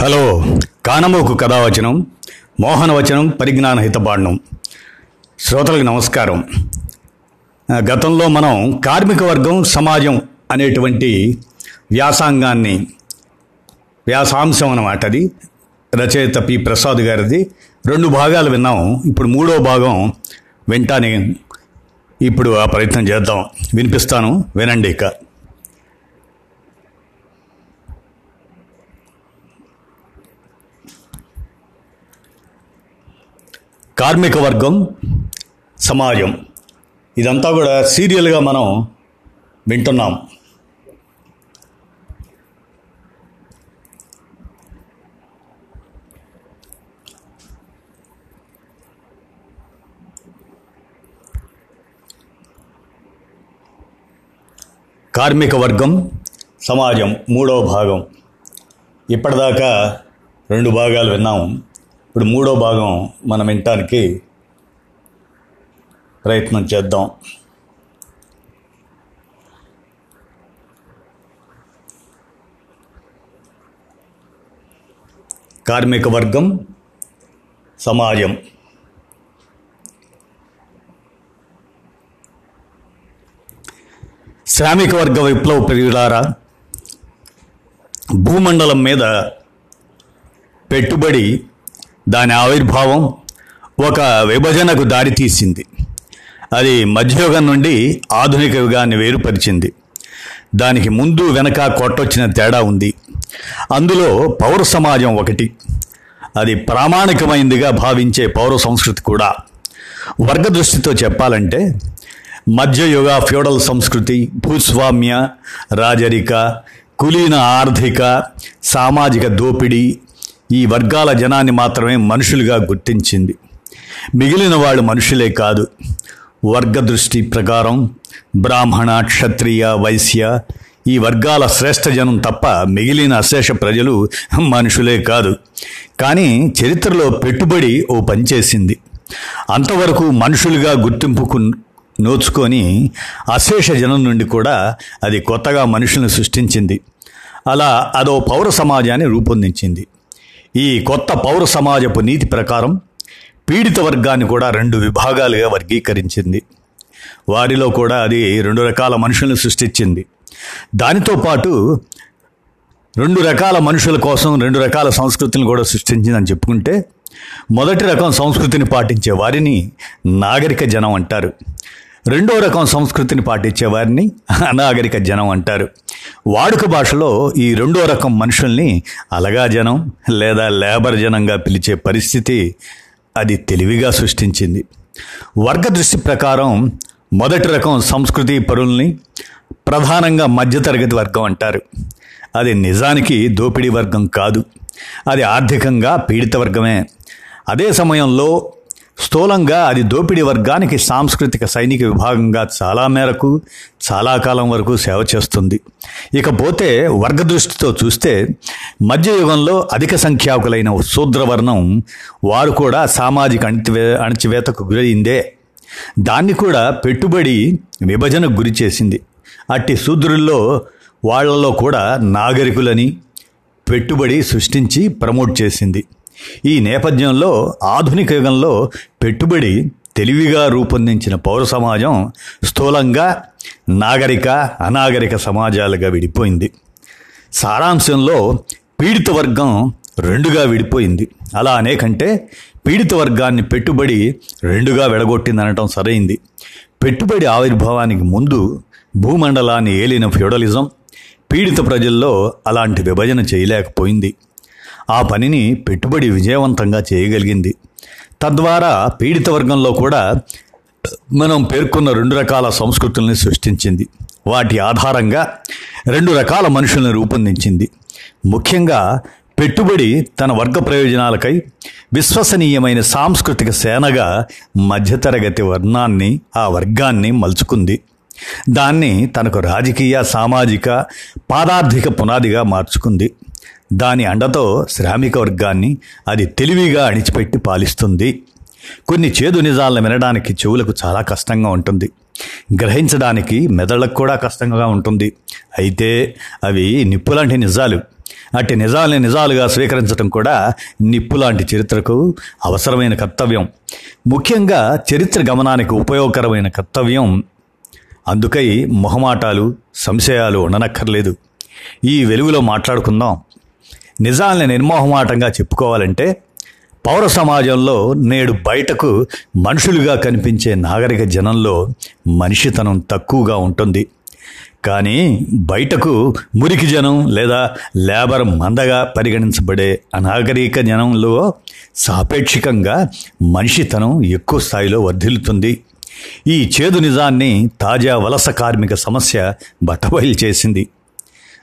Hello. కానమోకు కథావచనం మోహనవచనం పరిజ్ఞాన హితబాండం. శ్రోతలకు నమస్కారం. గతంలో మనం కార్మిక వర్గం సమాజం అనేటువంటి వ్యాసాంగాన్ని వ్యాసాంశం అన్నమాట అది. రచయిత పి. ప్రసాద్ గారిది. రెండు భాగాలు విన్నాం. ఇప్పుడు మూడో భాగం వింటానే. ఇప్పుడు ఆ ప్రయత్నం చేద్దాం. వినిపిస్తాను. వినండి ఇక. కార్మిక వర్గం సమాజం. ఇదంతా కూడా సీరియల్గా మనం వింటున్నాం. కార్మిక వర్గం సమాజం మూడవ భాగం. ఇప్పటిదాకా రెండు భాగాలు విన్నాము ఇప్పుడు మూడో భాగం మనం వినటానికి ప్రయత్నం చేద్దాం. కార్మిక వర్గం సమాజం. శ్రామిక వర్గ విప్లవ ప్రియులారా భూమండలం మీద పెట్టుబడి దాని ఆవిర్భావం ఒక విభజనకు దారితీసింది అది మధ్యయుగం నుండి ఆధునిక యుగాన్ని వేరుపరిచింది. దానికి ముందు వెనక కొట్టొచ్చిన తేడా ఉంది. అందులో పౌర సమాజం ఒకటి. అది ప్రామాణికమైందిగా భావించే పౌర సంస్కృతి కూడా. వర్గ దృష్టితో చెప్పాలంటే మధ్యయుగ ఫ్యూడల్ సంస్కృతి భూస్వామ్య రాజరిక కులీన ఆర్థిక సామాజిక దోపిడీ ఈ వర్గాల జనాన్ని మాత్రమే మనుషులుగా గుర్తించింది. మిగిలిన వాళ్ళు మనుషులే కాదు. వర్గ దృష్టి ప్రకారం బ్రాహ్మణ క్షత్రియ వైశ్య ఈ వర్గాల శ్రేష్ఠ జనం తప్ప మిగిలిన అశేష ప్రజలు మనుషులే కాదు. కానీ చరిత్రలో పెట్టుబడి ఓ పనిచేసింది అంతవరకు మనుషులుగా గుర్తింపుకు నోచుకొని అశేష జనం నుండి కూడా అది కొత్తగా మనుషులను సృష్టించింది. అలా అదో పౌర సమాజాన్ని రూపొందించింది. ఈ కొత్త పౌర సమాజపు నీతి ప్రకారం పీడిత వర్గాన్ని కూడా రెండు విభాగాలుగా వర్గీకరించింది. వారిలో కూడా అది రెండు రకాల మనుషులను సృష్టించింది. దానితో పాటు రెండు రకాల మనుషుల కోసం రెండు రకాల సంస్కృతిని కూడా సృష్టించిందని చెప్పుకుంటే మొదటి రకం సంస్కృతిని పాటించే వారిని నాగరిక జనం అంటారు. రెండో రకం సంస్కృతిని పాటించే వారిని అనాగరిక జనం అంటారు. వాడుక భాషలో ఈ రెండో రకం మనుషుల్ని అలగా జనం లేదా లేబర్ జనంగా పిలిచే పరిస్థితి అది తెలివిగా సృష్టించింది. వర్గ దృష్టి ప్రకారం మొదటి రకం సంస్కృతి పరుల్ని ప్రధానంగా మధ్యతరగతి వర్గం అంటారు. అది నిజానికి దోపిడీ వర్గం కాదు. అది ఆర్థికంగా పీడిత వర్గమే. అదే సమయంలో స్థూలంగా అది దోపిడీ వర్గానికి సాంస్కృతిక సైనిక విభాగంగా చాలా మేరకు చాలా కాలం వరకు సేవ చేస్తుంది. ఇకపోతే వర్గ దృష్టితో చూస్తే మధ్యయుగంలో అధిక సంఖ్యాకులైన శూద్రవర్ణం వారు కూడా సామాజిక అణిచివే అణచివేతకు గురైందే. దాన్ని కూడా పెట్టుబడి విభజనకు గురి చేసింది. అట్టి శూద్రుల్లో వాళ్ళలో కూడా నాగరికులని పెట్టుబడి సృష్టించి ప్రమోట్ చేసింది. ఈ నేపథ్యంలో ఆధునిక యుగంలో పెట్టుబడి తెలివిగా రూపొందించిన పౌర సమాజం స్థూలంగా నాగరిక అనాగరిక సమాజాలుగా విడిపోయింది. సారాంశంలో పీడిత వర్గం రెండుగా విడిపోయింది. అలా అనేకంటే పీడిత వర్గాన్ని పెట్టుబడి రెండుగా వెడగొట్టింది అనటం సరైంది. పెట్టుబడి ఆవిర్భావానికి ముందు భూమండలాన్ని ఏలిన ఫ్యూడలిజం పీడిత ప్రజల్లో అలాంటి విభజన చేయలేకపోయింది. ఆ పనిని పెట్టుబడి విజయవంతంగా చేయగలిగింది. తద్వారా పీడిత వర్గంలో కూడా మనం పేర్కొన్న రెండు రకాల సంస్కృతుల్ని సృష్టించింది. వాటి ఆధారంగా రెండు రకాల మనుషులను రూపొందించింది. ముఖ్యంగా పెట్టుబడి తన వర్గ ప్రయోజనాలకై విశ్వసనీయమైన సాంస్కృతిక సేనగా మధ్యతరగతి వర్ణాన్ని ఆ వర్గాన్ని మలుచుకుంది. దాన్ని తనకు రాజకీయ సామాజిక పాదార్థిక పునాదిగా మార్చుకుంది. దాని అండతో శ్రామిక వర్గాన్ని అది తెలివిగా అణిచిపెట్టి పాలిస్తుంది. కొన్ని చేదు నిజాలను వినడానికి చెవులకు చాలా కష్టంగా ఉంటుంది. గ్రహించడానికి మెదళ్ళకు కూడా కష్టంగా ఉంటుంది. అయితే అవి నిప్పులాంటి నిజాలు. అట్టి నిజాల్ని నిజాలుగా స్వీకరించడం కూడా నిప్పు లాంటి చరిత్రకు అవసరమైన కర్తవ్యం. ముఖ్యంగా చరిత్ర గమనానికి ఉపయోగకరమైన కర్తవ్యం. అందుకై మొహమాటాలు సంశయాలు ఉండనక్కర్లేదు. ఈ వెలుగులో మాట్లాడుకుందాం. నిజాల్ని నిర్మోహమాటంగా చెప్పుకోవాలంటే పౌర సమాజంలో నేడు బయటకు మనుషులుగా కనిపించే నాగరిక జనంలో మనిషితనం తక్కువగా ఉంటుంది. కానీ బయటకు మురికి జనం లేదా లేబర్ మందగా పరిగణించబడే అనాగరిక జనంలో సాపేక్షికంగా మనిషితనం ఎక్కువ స్థాయిలో వర్ధిల్లుతుంది. ఈ చేదు నిజాన్ని తాజా వలస కార్మిక సమస్య బట్టబయలు చేసింది.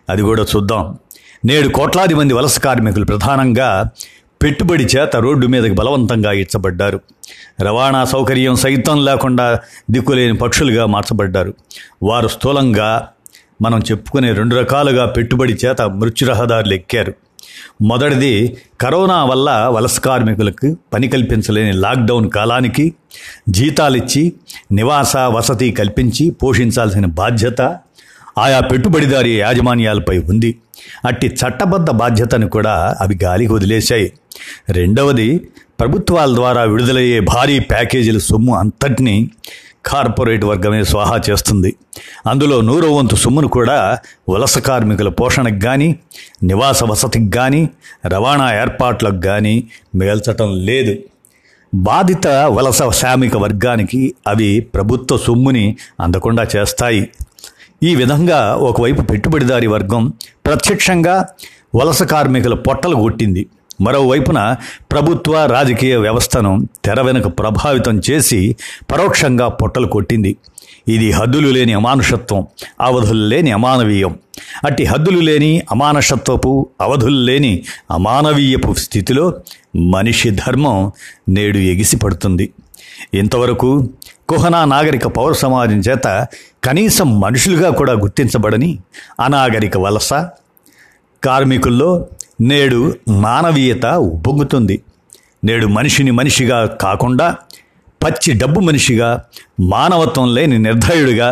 అది కూడా చూద్దాం. నేడు కోట్లాది మంది వలస కార్మికులు ప్రధానంగా పెట్టుబడి చేత రోడ్డు మీదకి బలవంతంగా ఇచ్చబడ్డారు రవాణా సౌకర్యం సైతం లేకుండా దిక్కులేని పక్షులుగా మార్చబడ్డారు. వారు స్థూలంగా మనం చెప్పుకునే రెండు రకాలుగా పెట్టుబడి చేత మృత్యురహదారులు ఎక్కారు. మొదటిది కరోనా వల్ల వలస కార్మికులకు పని కల్పించలేని లాక్డౌన్ కాలానికి జీతాలిచ్చి నివాస వసతి కల్పించి పోషించాల్సిన బాధ్యత ఆయా పెట్టుబడిదారి యాజమాన్యాలపై ఉంది. అట్టి చట్టబద్ధ బాధ్యతను కూడా అవి గాలికి వదిలేశాయి. రెండవది ప్రభుత్వాల ద్వారా విడుదలయ్యే భారీ ప్యాకేజీల సొమ్ము అంతటినీ కార్పొరేట్ వర్గమే స్వాహా చేస్తుంది. అందులో నూరో వంతు సొమ్మును కూడా వలస కార్మికుల పోషణకు కానీ నివాస వసతికి కానీ రవాణా ఏర్పాట్లకు కానీ మిగల్చటం లేదు. బాధిత వలస శ్రామిక వర్గానికి అవి ప్రభుత్వ సొమ్ముని అందకుండా చేస్తాయి. ఈ విధంగా ఒకవైపు పెట్టుబడిదారి వర్గం ప్రత్యక్షంగా వలస కార్మికుల పొట్టలు కొట్టింది. మరోవైపున ప్రభుత్వ రాజకీయ వ్యవస్థను తెర వెనుక ప్రభావితం చేసి పరోక్షంగా పొట్టలు కొట్టింది. ఇది హద్దులు లేని అమానుషత్వం అవధులు లేని అమానవీయం. అట్టి హద్దులు లేని అమానుషత్వపు అవధులు లేని అమానవీయపు స్థితిలో మనిషి ధర్మం నేడు ఎగిసిపడుతుంది. ఇంతవరకు కుహనా నాగరిక పౌర సమాజం చేత కనీసం మనుషులుగా కూడా గుర్తించబడని అనాగరిక వలస కార్మికుల్లో నేడు మానవీయత ఉప్పొంగుతుంది నేడు మనిషిని మనిషిగా కాకుండా పచ్చి డబ్బు మనిషిగా మానవత్వం లేని నిర్దయుడిగా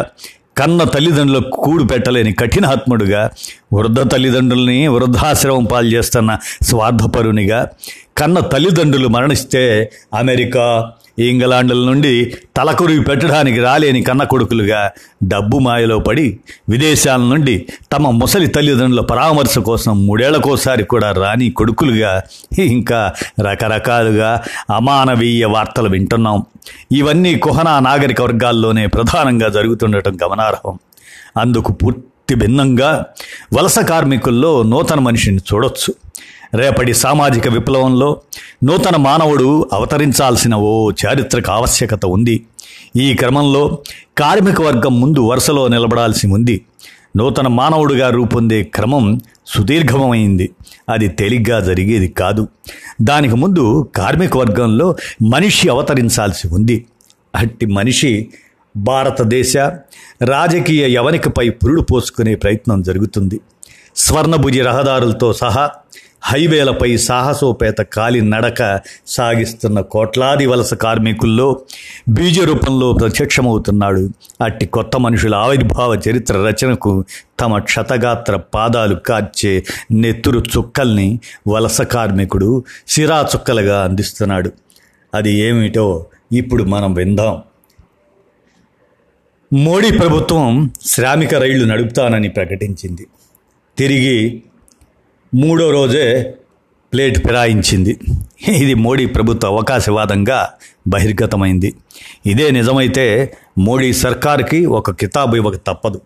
కన్న తల్లిదండ్రులకు కూడు పెట్టలేని కఠినాత్ముడుగా వృద్ధ తల్లిదండ్రుల్ని వృద్ధాశ్రమం పాలు చేస్తున్న స్వార్థపరునిగా కన్న తల్లిదండ్రులు మరణిస్తే అమెరికా ఇంగ్లాండ్ల నుండి తలకొరివి పెట్టడానికి రాలేని కన్న కొడుకులుగా డబ్బు మాయలో పడి విదేశాల నుండి తమ ముసలి తల్లిదండ్రుల పరామర్శ కోసం మూడేళ్ళకోసారి కూడా రాని కొడుకులుగా ఇంకా రకరకాలుగా అమానవీయ వార్తలు వింటున్నాం. ఇవన్నీ కుహనా నాగరిక వర్గాల్లోనే ప్రధానంగా జరుగుతుండటం గమనార్హం. అందుకు పూర్తి భిన్నంగా వలస కార్మికుల్లో నూతన మనిషిని చూడొచ్చు. రేపటి సామాజిక విప్లవంలో నూతన మానవుడు అవతరించాల్సిన ఓ చారిత్రక ఆవశ్యకత ఉంది. ఈ క్రమంలో కార్మిక వర్గం ముందు వరుసలో నిలబడాల్సి ఉంది. నూతన మానవుడిగా రూపొందే క్రమం సుదీర్ఘమైంది. అది తేలిగ్గా జరిగేది కాదు. దానికి ముందు కార్మిక వర్గంలో మనిషి అవతరించాల్సి ఉంది. అట్టి మనిషి భారతదేశ రాజకీయ యవనికపై పురుడు పోసుకునే ప్రయత్నం జరుగుతుంది. స్వర్ణభుజి రహదారులతో సహా హైవేలపై సాహసోపేత కాలి నడక సాగిస్తున్న కోట్లాది వలస కార్మికుల్లో బీజ రూపంలో ప్రత్యక్షమవుతున్నాడు. అట్టి కొత్త మనుషుల ఆవిర్భావ చరిత్ర రచనకు తమ క్షతగాత్ర పాదాలు కార్చే నెత్తురు చుక్కల్ని వలస కార్మికుడు సిరా చుక్కలుగా అందిస్తున్నాడు. అది ఏమిటో ఇప్పుడు మనం విందాం. మోడీ ప్రభుత్వం శ్రామిక రైళ్ళు నడుపుతానని ప్రకటించింది. తిరిగి మూడో రోజే ప్లేట్ ఫిరాయించింది. ఇది మోడీ ప్రభుత్వ అవకాశవాదంగా బహిర్గతమైంది. ఇదే నిజమైతే మోడీ సర్కార్కి ఒక కితాబు ఇవ్వక తప్పదు.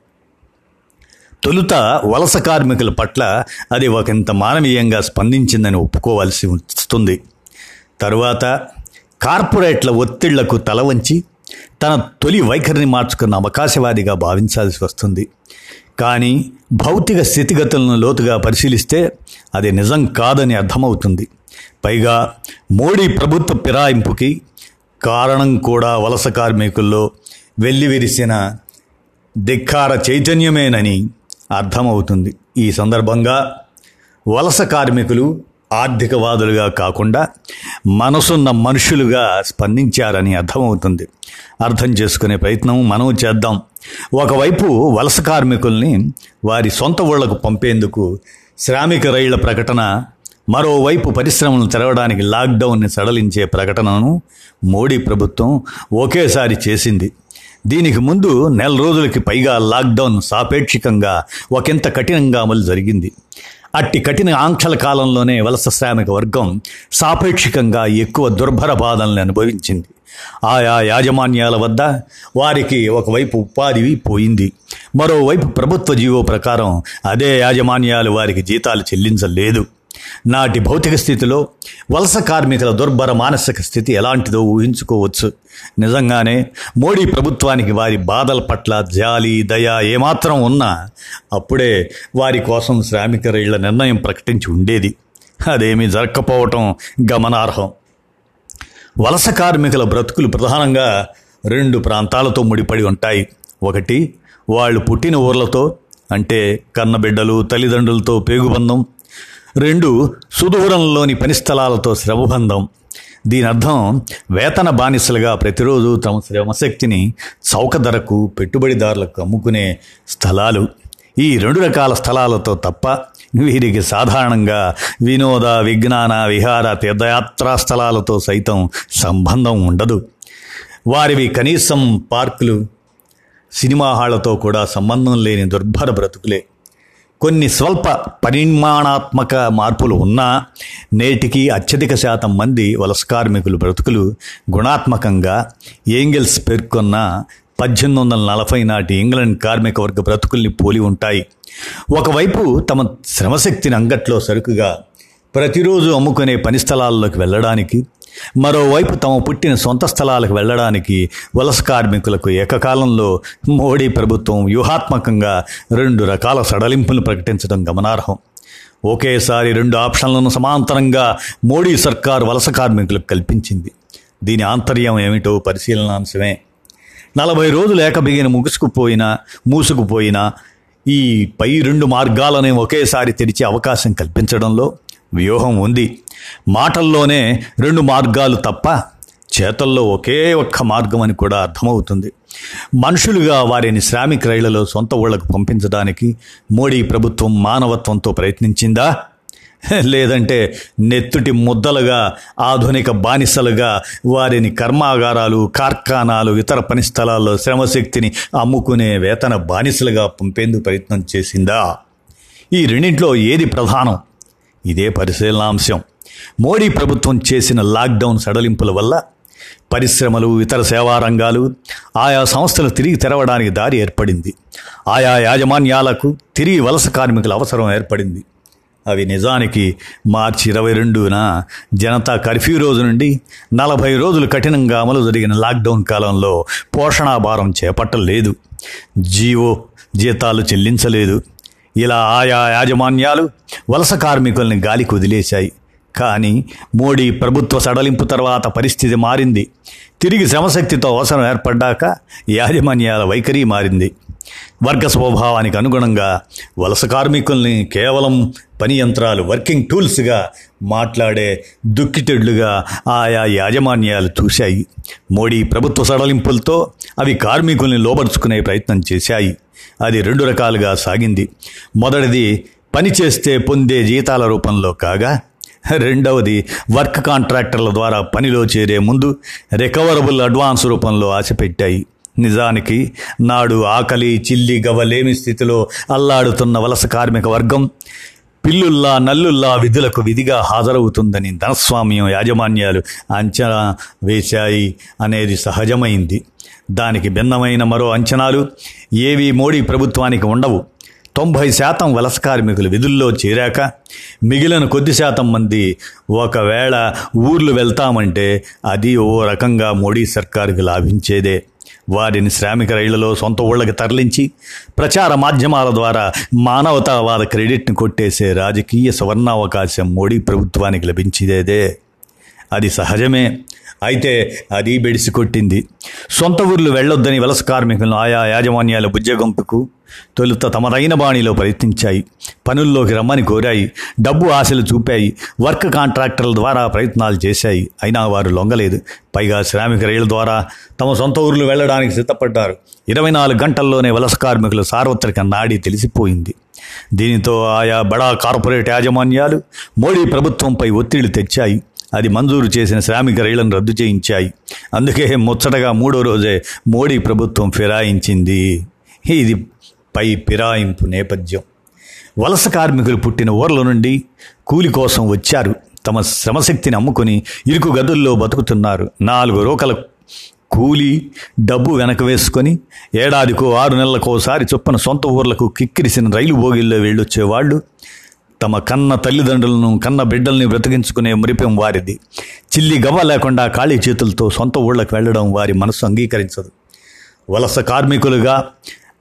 తొలుత వలస కార్మికుల పట్ల అది ఒకంత మానవీయంగా స్పందించిందని ఒప్పుకోవాల్సి వస్తుంది. తరువాత కార్పొరేట్ల ఒత్తిళ్ళకు తల వంచి తన తొలి వైఖరిని మార్చుకున్న అవకాశవాదిగా భావించాల్సి వస్తుంది. కానీ భౌతిక స్థితిగతులను లోతుగా పరిశీలిస్తే అది నిజం కాదని అర్థమవుతుంది. పైగా మోడీ ప్రభుత్వ ఫిరాయింపుకి కారణం కూడా వలస కార్మికుల్లో వెల్లివిరిసిన ధిక్కార చైతన్యమేనని అర్థమవుతుంది. ఈ సందర్భంగా వలస కార్మికులు ఆర్థికవాదులుగా కాకుండా మనసున్న మనుషులుగా స్పందించారని అర్థమవుతుంది. అర్థం చేసుకునే ప్రయత్నం మనం చేద్దాం. ఒకవైపు వలస కార్మికుల్ని వారి సొంత ఊళ్ళకు పంపేందుకు శ్రామిక రైళ్ళ ప్రకటన మరోవైపు పరిశ్రమలు తెరవడానికి లాక్డౌన్ని సడలించే ప్రకటనను మోడీ ప్రభుత్వం ఒకేసారి చేసింది. దీనికి ముందు నెల రోజులకి పైగా లాక్డౌన్ సాపేక్షికంగా ఒకంత కఠినంగా అమలు జరిగింది. అట్టి కఠిన ఆంక్షల కాలంలోనే వలస శ్రామిక వర్గం సాపేక్షికంగా ఎక్కువ దుర్భర బాధల్ని అనుభవించింది. ఆయా యాజమాన్యాల వద్ద వారికి ఒకవైపు ఉపాధి పోయింది. మరోవైపు ప్రభుత్వ జీవో ప్రకారం అదే యాజమాన్యాలు వారికి జీతాలు చెల్లించలేదు. నాటి భౌతిక స్థితిలో వలస కార్మికుల దుర్భర మానసిక స్థితి ఎలాంటిదో ఊహించుకోవచ్చు. నిజంగానే మోడీ ప్రభుత్వానికి వారి బాధల పట్ల జాలి దయ ఏమాత్రం ఉన్నా అప్పుడే వారి కోసం శ్రామిక రైళ్ళ నిర్ణయం ప్రకటించి ఉండేది. అదేమీ జరగకపోవటం గమనార్హం. వలస కార్మికుల బ్రతుకులు ప్రధానంగా రెండు ప్రాంతాలతో ముడిపడి ఉంటాయి. ఒకటి వాళ్ళు పుట్టిన ఊర్లతో అంటే కన్నబిడ్డలు తల్లిదండ్రులతో పేగుబంధం రెండు సుదూరంలోని పని స్థలాలతో శ్రమబంధం దీని అర్థం వేతన బానిసలుగా ప్రతిరోజు తమ శ్రమశక్తిని చౌక ధరకు పెట్టుబడిదారులకు అమ్ముకునే స్థలాలు. ఈ రెండు రకాల స్థలాలతో తప్ప వీరికి సాధారణంగా వినోద విజ్ఞాన విహార తీర్థయాత్రా స్థలాలతో సైతం సంబంధం ఉండదు. వారివి కనీసం పార్కులు సినిమా హాళ్ళతో కూడా సంబంధం లేని దుర్భర బ్రతుకులే. కొన్ని స్వల్ప పరిమాణాత్మక మార్పులు ఉన్నా నేటికి అత్యధిక శాతం మంది వలస కార్మికులు బ్రతుకులు గుణాత్మకంగా ఏంగిల్స్ పేర్కొన్న పద్దెనిమిది వందల నలభై నాటి ఇంగ్లాండ్ కార్మిక వర్గ బ్రతుకుల్ని పోలి ఉంటాయి. ఒకవైపు తమ శ్రమశక్తిని అంగట్లో సరుకుగా ప్రతిరోజు అమ్ముకునే పని స్థలాల్లోకి వెళ్ళడానికి మరోవైపు తమ పుట్టిన సొంత స్థలాలకు వెళ్ళడానికి వలస కార్మికులకు ఏకకాలంలో మోడీ ప్రభుత్వం వ్యూహాత్మకంగా రెండు రకాల సడలింపులు ప్రకటించడం గమనార్హం. ఒకేసారి రెండు ఆప్షన్లను సమాంతరంగా మోడీ సర్కార్ వలస కార్మికులకు కల్పించింది. దీని ఆంతర్యం ఏమిటో పరిశీలనాంశమే నలభై రోజులు ఏకబిగిన ముగుసుకుపోయిన మూసుకుపోయిన ఈ పై రెండు మార్గాలను ఒకేసారి తెరిచే అవకాశం కల్పించడంలో వ్యూహం ఉంది. మాటల్లోనే రెండు మార్గాలు తప్ప చేతల్లో ఒకే ఒక్క మార్గం అని కూడా అర్థమవుతుంది. మనుషులుగా వారిని శ్రామిక రైళ్ళలో సొంత ఊళ్ళకు పంపించడానికి మోడీ ప్రభుత్వం మానవత్వంతో ప్రయత్నించిందా? లేదంటే నెత్తుటి ముద్దలుగా ఆధునిక బానిసలుగా వారిని కర్మాగారాలు కార్ఖానాలు ఇతర పని స్థలాల్లో శ్రమశక్తిని అమ్ముకునే వేతన బానిసలుగా పంపేందుకు ప్రయత్నం చేసిందా? ఈ రెండింట్లో ఏది ప్రధానం? ఇదే పరిశీలనాంశం. మోడీ ప్రభుత్వం చేసిన లాక్డౌన్ సడలింపుల వల్ల పరిశ్రమలు ఇతర సేవా రంగాలు ఆయా సంస్థలు తిరిగి తెరవడానికి దారి ఏర్పడింది. ఆయా యాజమాన్యాలకు తిరిగి వలస కార్మికుల అవసరం ఏర్పడింది. అవి నిజానికి మార్చి ఇరవై రెండున జనతా కర్ఫ్యూ రోజు నుండి నలభై రోజులు కఠినంగా అమలు జరిగిన లాక్డౌన్ కాలంలో పోషణాభారం చేపట్టలేదు. జీవో జీతాలు చెల్లించలేదు. ఇలా ఆయా యాజమాన్యాలు వలస కార్మికుల్ని గాలికి వదిలేశాయి. కానీ మోడీ ప్రభుత్వ సడలింపు తర్వాత పరిస్థితి మారింది. తిరిగి శ్రమశక్తితో అవసరం ఏర్పడ్డాక యాజమాన్యాల వైఖరి మారింది. వర్గ స్వభావానికి అనుగుణంగా వలస కార్మికుల్ని కేవలం పని యంత్రాలు వర్కింగ్ టూల్స్గా మాట్లాడే దుక్కిటెడ్లుగా ఆయా యాజమాన్యాలు చూశాయి. మోడీ ప్రభుత్వ సడలింపులతో అవి కార్మికుల్ని లోబరుచుకునే ప్రయత్నం చేశాయి. అది రెండు రకాలుగా సాగింది. మొదటిది పని చేస్తే పొందే జీతాల రూపంలో కాగా రెండవది వర్క్ కాంట్రాక్టర్ల ద్వారా పనిలో చేరే ముందు రికవరబుల్ అడ్వాన్స్ రూపంలో ఆశపెట్టాయి. నిజానికి నాడు ఆకలి చిల్లి గవ్వలేమి స్థితిలో అల్లాడుతున్న వలస కార్మిక వర్గం పిల్లుల్లా నల్లుల్లా విధులకు విధిగా హాజరవుతుందని ధనస్వామ్యం యాజమాన్యాలు అంచనా వేశాయి అనేది సహజమైంది. దానికి భిన్నమైన మరో అంచనాలు ఏవి మోడీ ప్రభుత్వానికి ఉండవు. తొంభై శాతం వలస కార్మికులు విధుల్లో చేరాక మిగిలిన కొద్ది శాతం మంది ఒకవేళ ఊర్లు వెళ్తామంటే అది ఓ రకంగా మోడీ సర్కారుకి లాభించేదే. వారిని శ్రామిక రైళ్ళలో సొంత ఊళ్ళకి తరలించి ప్రచార మాధ్యమాల ద్వారా మానవతావాద క్రెడిట్ని కొట్టేసే రాజకీయ సువర్ణావకాశం మోడీ ప్రభుత్వానికి లభించేదే అది సహజమే. అయితే అది బెడిసి కొట్టింది. సొంత ఊర్లు వెళ్ళొద్దని వలస కార్మికులను ఆయా యాజమాన్యాల బుజ్జగొంపుకు తొలుత తమదైన బాణిలో ప్రయత్నించాయి. పనుల్లోకి రమ్మని కోరాయి. డబ్బు ఆశలు చూపాయి. వర్క్ కాంట్రాక్టర్ల ద్వారా ప్రయత్నాలు చేశాయి. అయినా వారు లొంగలేదు. పైగా శ్రామిక రైలు ద్వారా తమ సొంత ఊర్లు వెళ్ళడానికి సిద్ధపడ్డారు. ఇరవై నాలుగు గంటల్లోనే వలస కార్మికులు సార్వత్రిక నాడి తెలిసిపోయింది. దీనితో ఆయా బడా కార్పొరేట్ యాజమాన్యాలు మోడీ ప్రభుత్వంపై ఒత్తిడి తెచ్చాయి. అది మంజూరు చేసిన శ్రామిక రైళ్ళను రద్దు చేయించాయి. అందుకే ముచ్చటగా మూడో రోజే మోడీ ప్రభుత్వం ఫిరాయించింది. ఇది పై ఫిరాయింపు నేపథ్యం. వలస కార్మికులు పుట్టిన ఊర్ల నుండి కూలి కోసం వచ్చారు. తమ శ్రమశక్తిని అమ్ముకొని ఇరుకు గదుల్లో బతుకుతున్నారు. నాలుగు రూకల కూలి డబ్బు వెనక వేసుకొని ఏడాదికో ఆరు నెలలకోసారి చొప్పున సొంత ఊర్లకు కిక్కిరిసిన రైలు బోగిల్లో వెళ్ళొచ్చేవాళ్ళు తమ కన్న తల్లిదండ్రులను కన్న బిడ్డల్ని బ్రతికించుకునే మురిపెం వారిది. చిల్లి గవ్వ లేకుండా ఖాళీ చేతులతో సొంత ఊళ్ళకు వెళ్ళడం వారి మనసు అంగీకరించదు. వలస కార్మికులుగా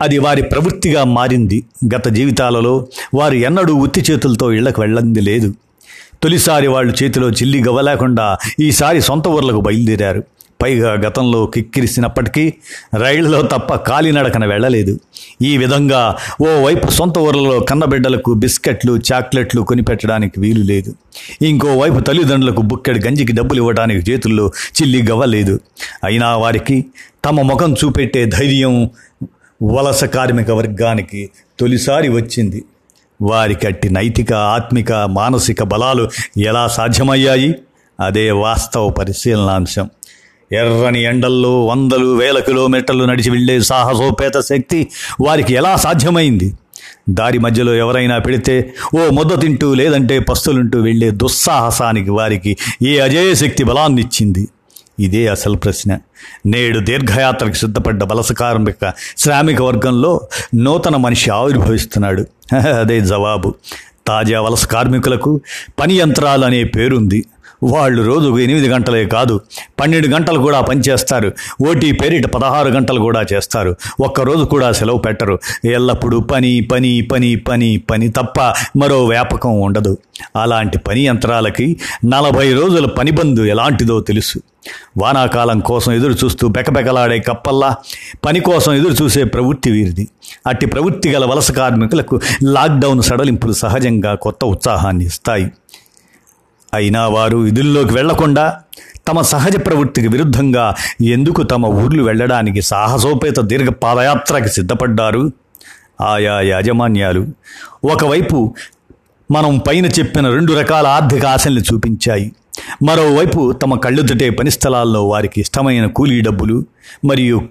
అది వారి ప్రవృత్తిగా మారింది. గత జీవితాలలో వారు ఎన్నడూ ఉత్తి చేతులతో ఇళ్ళకు వెళ్ళంది లేదు. తొలిసారి వాళ్ళు చేతిలో చిల్లి గవ్వ లేకుండా ఈసారి సొంత ఊర్లకు బయలుదేరారు. పైగా గతంలో కిక్కిరిసినప్పటికీ రైళ్ళలో తప్ప కాలినడకన వెళ్ళలేదు. ఈ విధంగా ఓ వైపు సొంత ఊర్లలో కన్నబిడ్డలకు బిస్కెట్లు చాక్లెట్లు కొనిపెట్టడానికి వీలు లేదు. ఇంకోవైపు తల్లిదండ్రులకు బుక్కెడు గంజికి డబ్బులు ఇవ్వడానికి చేతుల్లో చిల్లి గవ్వలేదు అయినా వారికి తమ ముఖం చూపెట్టే ధైర్యం వలస కార్మిక వర్గానికి తొలిసారి వచ్చింది. వారికి అట్టి నైతిక ఆత్మిక మానసిక బలాలు ఎలా సాధ్యమయ్యాయి? అదే వాస్తవ పరిశీలనాంశం. ఎర్రని ఎండల్లో వందలు వేల కిలోమీటర్లు నడిచి వెళ్ళే సాహసోపేత శక్తి వారికి ఎలా సాధ్యమైంది? దారి మధ్యలో ఎవరైనా పెడితే ఓ ముద్ద తింటూ లేదంటే పస్తులుంటూ వెళ్ళే దుస్సాహసానికి వారికి ఏ అజేయ శక్తి బలాన్నిచ్చింది? ఇదే అసలు ప్రశ్న. నేడు దీర్ఘయాత్రకు సిద్ధపడ్డ వలస కార్మిక శ్రామిక వర్గంలో నూతన మనిషి ఆవిర్భవిస్తున్నాడు. అదే జవాబు. తాజా వలస కార్మికులకు పని యంత్రాలు అనే పేరుంది. వాళ్ళు రోజుకు ఎనిమిది గంటలే కాదు పన్నెండు గంటలు కూడా పనిచేస్తారు. ఓటీ పేరిట పదహారు గంటలు కూడా చేస్తారు. ఒక్కరోజు కూడా సెలవు పెట్టరు. ఎల్లప్పుడూ పని పని పని పని పని తప్ప మరో వ్యాపకం ఉండదు. అలాంటి పని యంత్రాలకి నలభై రోజుల పనిబందు ఎలాంటిదో తెలుసు. వానాకాలం కోసం ఎదురు చూస్తూ బెకబెకలాడే కప్పల్లా పని కోసం ఎదురు చూసే ప్రవృత్తి వీరిది. అట్టి ప్రవృత్తి గల వలస కార్మికులకు లాక్డౌన్ సడలింపులు సహజంగా కొత్త ఉత్సాహాన్ని ఇస్తాయి. అయినా వారు విధుల్లోకి వెళ్ళకుండా తమ సహజ ప్రవృత్తికి విరుద్ధంగా ఎందుకు తమ ఊర్లు వెళ్ళడానికి సాహసోపేత దీర్ఘ పాదయాత్రకి సిద్ధపడ్డారు? ఆయా యాజమాన్యాలు ఒకవైపు మనం పైన చెప్పిన రెండు రకాల ఆర్థిక ఆశల్ని చూపించాయి. మరోవైపు తమ కళ్ళెదుటే పని స్థలాల్లో వారికి ఇష్టమైన కూలీ డబ్బులు మరియు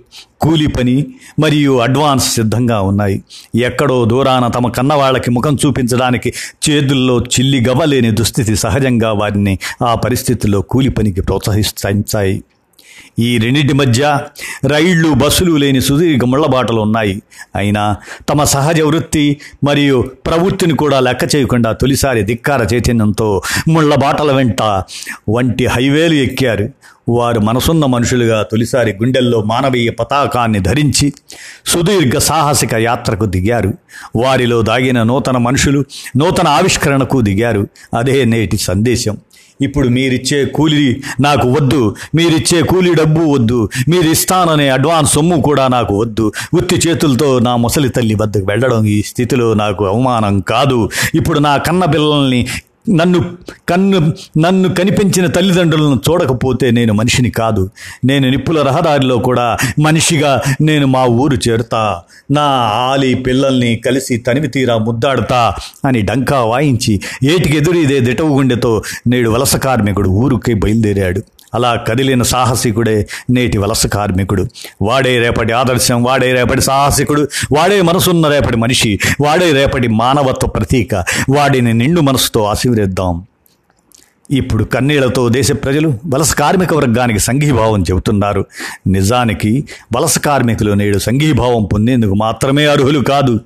కూలీ పని మరియు అడ్వాన్స్ సిద్ధంగా ఉన్నాయి. ఎక్కడో దూరాన తమ కన్నవాళ్ళకి ముఖం చూపించడానికి చేతుల్లో చిల్లి గవ్వలేని దుస్థితి సహజంగా వారిని ఆ పరిస్థితుల్లో కూలి పనికి ప్రోత్సహిస్తాయి. ఈ రెండింటి మధ్య రైళ్ళు బస్సులు లేని సుదీర్ఘ ముళ్ళబాటలు ఉన్నాయి. అయినా తమ సహజ వృత్తి మరియు ప్రవృత్తిని కూడా లెక్క చేయకుండా తొలిసారి ధిక్కార చైతన్యంతో ముళ్ళబాటల వెంట వంటి హైవేలు ఎక్కారు. వారు మనసున్న మనుషులుగా తొలిసారి గుండెల్లో మానవీయ పతాకాన్ని ధరించి సుదీర్ఘ సాహసిక యాత్రకు దిగారు. వారిలో దాగిన నూతన మనుషులు నూతన ఆవిష్కరణకు దిగారు. అదే నేటి సందేశం. ఇప్పుడు మీరిచ్చే కూలి నాకు వద్దు. మీరిచ్చే కూలి డబ్బు వద్దు. మీరు ఇస్తాననే అడ్వాన్స్ సొమ్ము కూడా నాకు వద్దు. ఉత్తి చేతులతో నా ముసలి తల్లి వద్దకు వెళ్ళడం ఈ స్థితిలో నాకు అవమానం కాదు. ఇప్పుడు నా కన్న పిల్లల్ని నన్ను కన్ను నన్ను కనిపించిన తల్లిదండ్రులను చూడకపోతే నేను మనిషిని కాదు. నేను నిప్పుల రహదారిలో కూడా మనిషిగా నేను మా ఊరు చేరుతా. నా ఆలి పిల్లల్ని కలిసి తనివి తీరా ముద్దాడుతా అని డంకా వాయించి ఏటికి ఎదురీదే నేడు వలస కార్మికుడు ఊరుకి బయలుదేరాడు. అలా కదిలిన సాహసికుడే నేటి వలస కార్మికుడు. వాడే రేపటి ఆదర్శం వాడే రేపటి సాహసికుడు వాడే మనసున్న రేపటి మనిషి వాడే రేపటి మానవత్వ ప్రతీక వాడిని నిండు మనసుతో ఆశీర్వదిద్దాం. ఇప్పుడు కన్నీళ్ళతో దేశ ప్రజలు వలస కార్మిక వర్గానికి సంఘీభావం చెబుతున్నారు. నిజానికి వలస కార్మికులు నేడు సంఘీభావం పొందేందుకు మాత్రమే అర్హులు కాదు.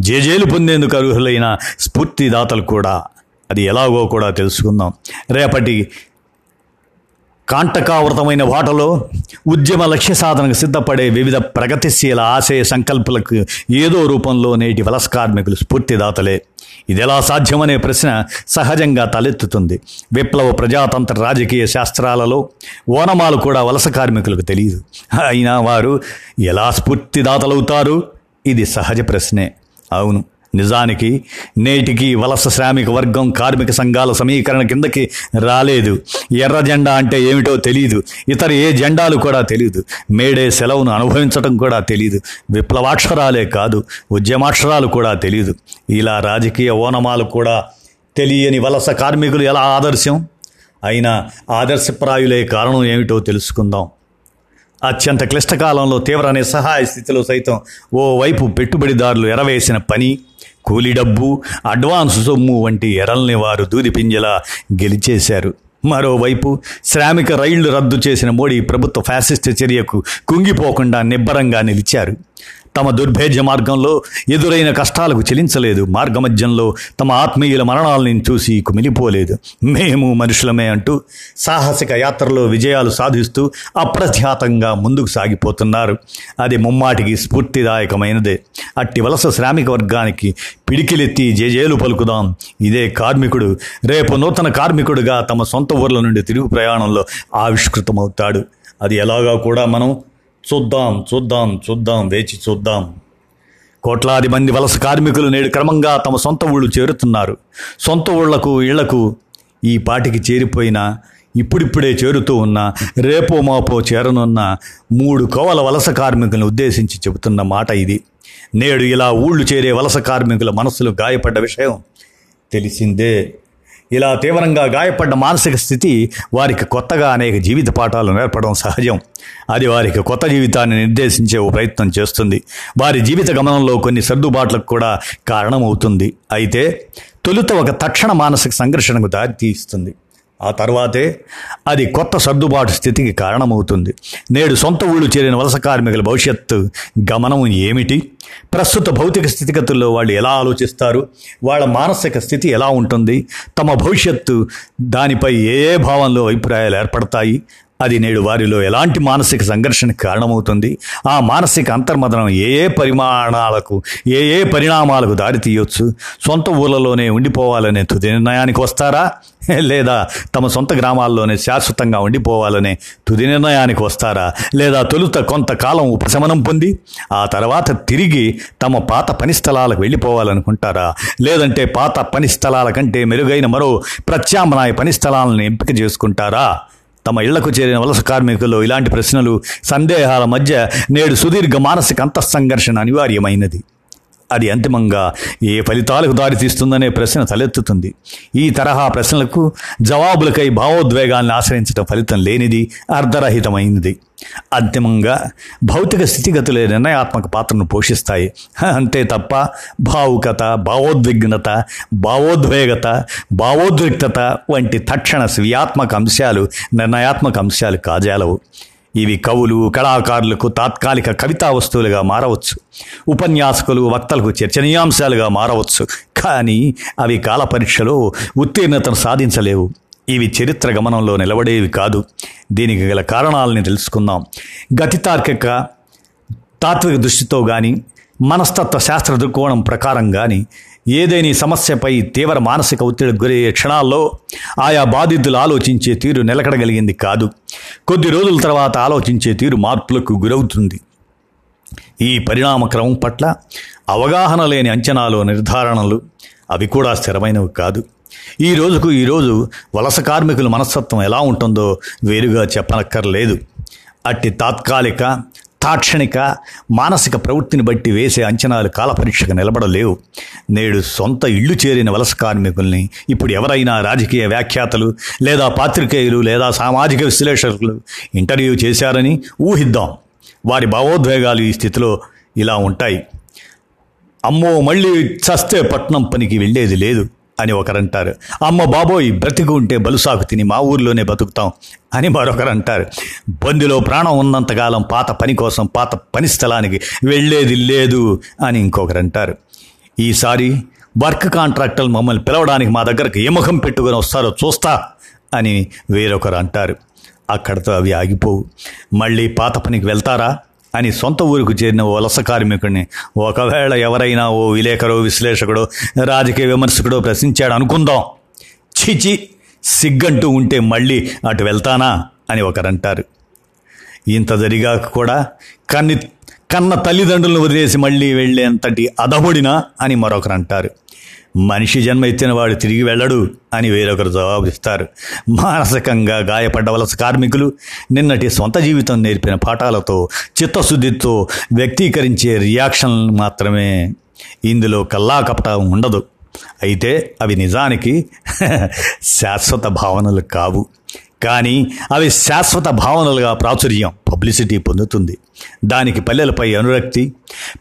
జేజేలు పొందేందుకు అర్హులైన స్ఫూర్తిదాతలు కూడా. అది ఎలాగో కూడా తెలుసుకుందాం. రేపటి కాంటకావృతమైన వాటలో ఉద్యమ లక్ష్య సాధనకు సిద్ధపడే వివిధ ప్రగతిశీల ఆశయ సంకల్పలకు ఏదో రూపంలో నేటి వలస కార్మికులు స్ఫూర్తిదాతలే. ఇది ఎలా సాధ్యమనే ప్రశ్న సహజంగా తలెత్తుతుంది. విప్లవ ప్రజాతంత్ర రాజకీయ శాస్త్రాలలో ఓనమాలు కూడా వలస కార్మికులకు తెలియదు అయినా వారు ఎలా స్ఫూర్తిదాతలవుతారు? ఇది సహజ ప్రశ్నే. అవును. నిజానికి నేటికి వలస శ్రామిక వర్గం కార్మిక సంఘాల సమీకరణ కిందకి రాలేదు. ఎర్ర జెండా అంటే ఏమిటో తెలియదు ఇతర ఏ జెండాలు కూడా తెలియదు మేడే సెలవును అనుభవించడం కూడా తెలియదు విప్లవాక్షరాలే కాదు ఉద్యమాక్షరాలు కూడా తెలియదు ఇలా రాజకీయ ఓనమాలు కూడా తెలియని వలస కార్మికులు ఎలా ఆదర్శం? అయినా ఆదర్శప్రాయులే కారణం ఏమిటో తెలుసుకుందాం. అత్యంత క్లిష్టకాలంలో తీవ్ర నిస్సహాయ స్థితిలో సైతం ఓవైపు పెట్టుబడిదారులు ఎరవేసిన పని కూలి డబ్బు అడ్వాన్స్ సొమ్ము వంటి ఎరల్ని వారు దూదిపింజలా గెలిచేశారు. మరోవైపు శ్రామిక రైళ్ళు రద్దు చేసిన మోడీ ప్రభుత్వ ఫ్యాసిస్ట్ చర్యకు కుంగిపోకుండా నిబ్బరంగా నిలిచారు. తమ దుర్భేద్య మార్గంలో ఎదురైన కష్టాలకు చెలించలేదు. మార్గమధ్యంలో తమ ఆత్మీయుల మరణాలను చూసి కుమిలిపోలేదు. మేము మనుషులమే అంటూ సాహసిక యాత్రలో విజయాలు సాధిస్తూ అప్రఖ్యాతంగా ముందుకు సాగిపోతున్నారు. అది ముమ్మాటికి స్ఫూర్తిదాయకమైనదే. అట్టి వలస శ్రామిక వర్గానికి పిడికిలెత్తి జేజేలు పలుకుదాం. ఇదే కార్మికుడు రేపు నూతన కార్మికుడుగా తమ సొంత ఊర్ల నుండి తిరుగు ప్రయాణంలో ఆవిష్కృతమవుతాడు. అది ఎలాగా కూడా మనం చూద్దాం చూద్దాం చూద్దాం వేచి చూద్దాం. కోట్లాది మంది వలస కార్మికులు నేడు క్రమంగా తమ సొంత ఊళ్ళు చేరుతున్నారు. సొంత ఊళ్ళకు ఇళ్ళకు ఈ పాటికి చేరిపోయిన ఇప్పుడిప్పుడే చేరుతూ ఉన్న రేపో మాపో చేరనున్న మూడు కోవల వలస కార్మికులను ఉద్దేశించి చెబుతున్న మాట ఇది. నేడు ఇలా ఊళ్ళు చేరే వలస కార్మికుల మనసులు గాయపడ్డ విషయం తెలిసిందే. ఇలా తీవ్రంగా గాయపడ్డ మానసిక స్థితి వారికి కొత్తగా అనేక జీవిత పాఠాలు నేర్పడం సహజం. అది వారికి కొత్త జీవితాన్ని నిర్దేశించే ఓ ప్రయత్నం చేస్తుంది. వారి జీవిత గమనంలో కొన్ని సర్దుబాట్లకు కూడా కారణమవుతుంది. అయితే తొలుత ఒక తక్షణ మానసిక సంఘర్షణకు దారితీస్తుంది. ఆ తర్వాతే అది కొత్త సర్దుబాటు స్థితికి కారణమవుతుంది. నేడు సొంత ఊళ్ళు చేరిన వలస కార్మికుల భవిష్యత్తు గమనం ఏమిటి? ప్రస్తుత భౌతిక స్థితిగతుల్లో వాళ్ళు ఎలా ఆలోచిస్తారు? వాళ్ళ మానసిక స్థితి ఎలా ఉంటుంది? తమ భవిష్యత్తు దానిపై ఏ ఏ భావంలో అభిప్రాయాలు ఏర్పడతాయి? అది నేడు వారిలో ఎలాంటి మానసిక సంఘర్షణకు కారణమవుతుంది? ఆ మానసిక అంతర్మదనం ఏ ఏ పరిమాణాలకు ఏ ఏ పరిణామాలకు దారితీయొచ్చు సొంత ఊళ్ళలోనే ఉండిపోవాలనే తుది నిర్ణయానికి వస్తారా? లేదా తమ సొంత గ్రామాల్లోనే శాశ్వతంగా ఉండిపోవాలనే తుది నిర్ణయానికి వస్తారా? లేదా తొలుత కొంతకాలం ఉపశమనం పొంది ఆ తర్వాత తిరిగి తమ పాత పని స్థలాలకు వెళ్ళిపోవాలనుకుంటారా? లేదంటే పాత పని స్థలాల కంటే మెరుగైన మరో ప్రత్యామ్నాయ పని స్థలాలను ఎంపిక చేసుకుంటారా? తమ ఇళ్ళకు చేరిన వలస కార్మికులు ఇలాంటి ప్రశ్నలు సందేహాల మధ్య నేడు సుదీర్ఘ మానసిక అంతఃసంఘర్షణ అనివార్యమైనది. అది అంతిమంగా ఏ ఫలితాలకు దారితీస్తుందనే ప్రశ్న తలెత్తుతుంది. ఈ తరహా ప్రశ్నలకు జవాబులకై భావోద్వేగాల్ని ఆశ్రయించడం ఫలితం లేనిది అర్ధరహితమైనది. అంతిమంగా భౌతిక స్థితిగతులే నిర్ణయాత్మక పాత్రను పోషిస్తాయి. అంతే తప్ప భావుకత భావోద్విగ్నత భావోద్వేగత భావోద్రిక్తత వంటి తక్షణ స్వీయాత్మక అంశాలు నిర్ణయాత్మక అంశాలు కాజాలవు. ఇవి కవులు కళాకారులకు తాత్కాలిక కవితా వస్తువులుగా మారవచ్చు. ఉపన్యాసకులు వక్తలకు చర్చనీయాంశాలుగా మారవచ్చు. కానీ అవి కాల పరీక్షలో ఉత్తీర్ణతను సాధించలేవు. ఇవి చరిత్ర గమనంలో నిలబడేవి కాదు. దీనికి గల కారణాలని తెలుసుకుందాం. గతితార్కిక తాత్విక దృష్టితో కానీ మనస్తత్వ శాస్త్ర దృక్కోణం ప్రకారం కానీ ఏదైనా సమస్యపై తీవ్ర మానసిక ఒత్తిడికి గురయ్యే క్షణాల్లో ఆయా బాధితులు ఆలోచించే తీరు నిలకడగలిగింది కాదు. కొద్ది రోజుల తర్వాత ఆలోచించే తీరు మార్పులకు గురవుతుంది. ఈ పరిణామక్రమం పట్ల అవగాహన లేని అంచనాలు నిర్ధారణలు అవి కూడా స్థిరమైనవి కాదు. ఈ రోజుకు ఈరోజు వలస కార్మికుల మనస్తత్వం ఎలా ఉంటుందో వేరుగా చెప్పనక్కర్లేదు. అట్టి తాత్కాలిక తాక్షణిక మానసిక ప్రవృత్తిని బట్టి వేసే అంచనాలు కాలపరీక్షకు నిలబడలేవు. నేడు సొంత ఇళ్ళు చేరిన వలస కార్మికుల్ని ఇప్పుడు ఎవరైనా రాజకీయ వ్యాఖ్యాతలు లేదా పాత్రికేయులు లేదా సామాజిక విశ్లేషకులు ఇంటర్వ్యూ చేశారని ఊహిద్దాం. వారి భావోద్వేగాలు ఈ స్థితిలో ఇలా ఉంటాయి. అమ్మో మళ్ళీ చస్తే పట్నం పనికి వెళ్ళేది లేదు. అని ఒకరంటారు. అమ్మ బాబోయ్ బ్రతికి ఉంటే బలుసాకు తిని మా ఊర్లోనే బతుకుతాం అని మరొకరు అంటారు బందిలో ప్రాణం ఉన్నంతకాలం పాత పని కోసం పాత పని స్థలానికి వెళ్ళేది లేదు అని ఇంకొకరు అంటారు ఈసారి వర్క్ కాంట్రాక్టర్లు మమ్మల్ని పిలవడానికి మా దగ్గరకు ఏ ముఖం పెట్టుకొని వస్తారో చూస్తా అని వేరొకరు అంటారు. అక్కడతో అవి ఆగిపోవు. మళ్ళీ పాత పనికి వెళ్తారా? అని సొంత ఊరుకు చేరిన ఓ వలస కార్మికుడిని ఒకవేళ ఎవరైనా ఓ విలేకరో విశ్లేషకుడో రాజకీయ విమర్శకుడో ప్రశ్నించాడు అనుకుందాం. చిచి సిగ్గంటూ ఉంటే మళ్ళీ అటు వెళ్తానా అని ఒకరంటారు. ఇంత జరిగాక కూడా కన్ని కన్న తల్లిదండ్రులను వదిలేసి మళ్ళీ వెళ్ళేంతటి అధముడినా అని మరొకరు అంటారు మనిషి జన్మ ఎత్తిన వాడు తిరిగి వెళ్ళడు అని వేరొకరు జవాబిస్తారు మానసికంగా గాయపడ్డ వలస కార్మికులు నిన్నటి సొంత జీవితం నేర్పిన పాఠాలతో చిత్తశుద్ధితో వ్యక్తీకరించే రియాక్షన్ మాత్రమే. ఇందులో కల్లాకపట ఉండదు. అయితే అవి నిజానికి శాశ్వత భావనలు కావు. కానీ అవి శాశ్వత భావనలుగా ప్రాచుర్యం పబ్లిసిటీ పొందుతుంది. దానికి పల్లెలపై అనురక్తి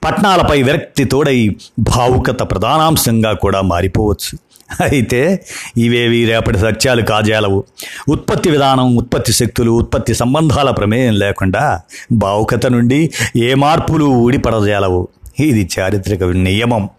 పట్టణాలపై విరక్తి తోడై భావుకత ప్రధానాంశంగా కూడా మారిపోవచ్చు. అయితే ఇవేవి రేపటి సత్యాలు కాజేలవు. ఉత్పత్తి విధానం ఉత్పత్తి శక్తులు ఉత్పత్తి సంబంధాల ప్రమేయం లేకుండా భావుకత నుండి ఏ మార్పులు ఊడిపడజేలవు. ఇది చారిత్రక నియమం.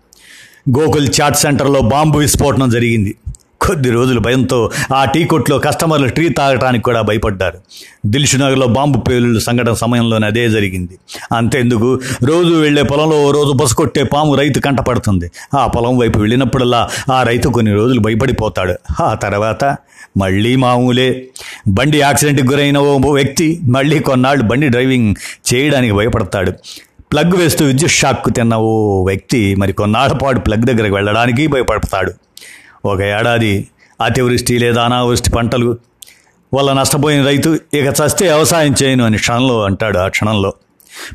గోకుల్ చాట్ సెంటర్లో బాంబు విస్ఫోటనం జరిగింది. కొద్ది రోజులు భయంతో ఆ టీ కొట్లో కస్టమర్లు టీ తాగటానికి కూడా భయపడ్డారు. దిల్షునగర్లో బాంబు పేలుళ్ళు సంఘటన సమయంలోనే అదే జరిగింది. అంతేందుకు రోజు వెళ్ళే పొలంలో ఓ రోజు బసకొట్టే పాము రైతు కంటపడుతుంది ఆ పొలం వైపు వెళ్ళినప్పుడల్లా ఆ రైతు కొన్ని రోజులు భయపడిపోతాడు. ఆ తర్వాత మళ్ళీ మామూలే. బండి యాక్సిడెంట్కి గురైన ఓ వ్యక్తి మళ్ళీ కొన్నాళ్ళు బండి డ్రైవింగ్ చేయడానికి భయపడతాడు. ప్లగ్ వేస్తూ విద్యుత్ షాక్కు తిన్న ఓ వ్యక్తి మరి కొన్నాళ్ళ పాటు ప్లగ్ దగ్గరకు వెళ్ళడానికి భయపడతాడు. ఒక ఏడాది అతివృష్టి లేదా అనావృష్టి పంటలు వల్ల నష్టపోయిన రైతు ఇక చస్తే వ్యవసాయం చేయను అని క్షణంలో అంటాడు ఆ క్షణంలో.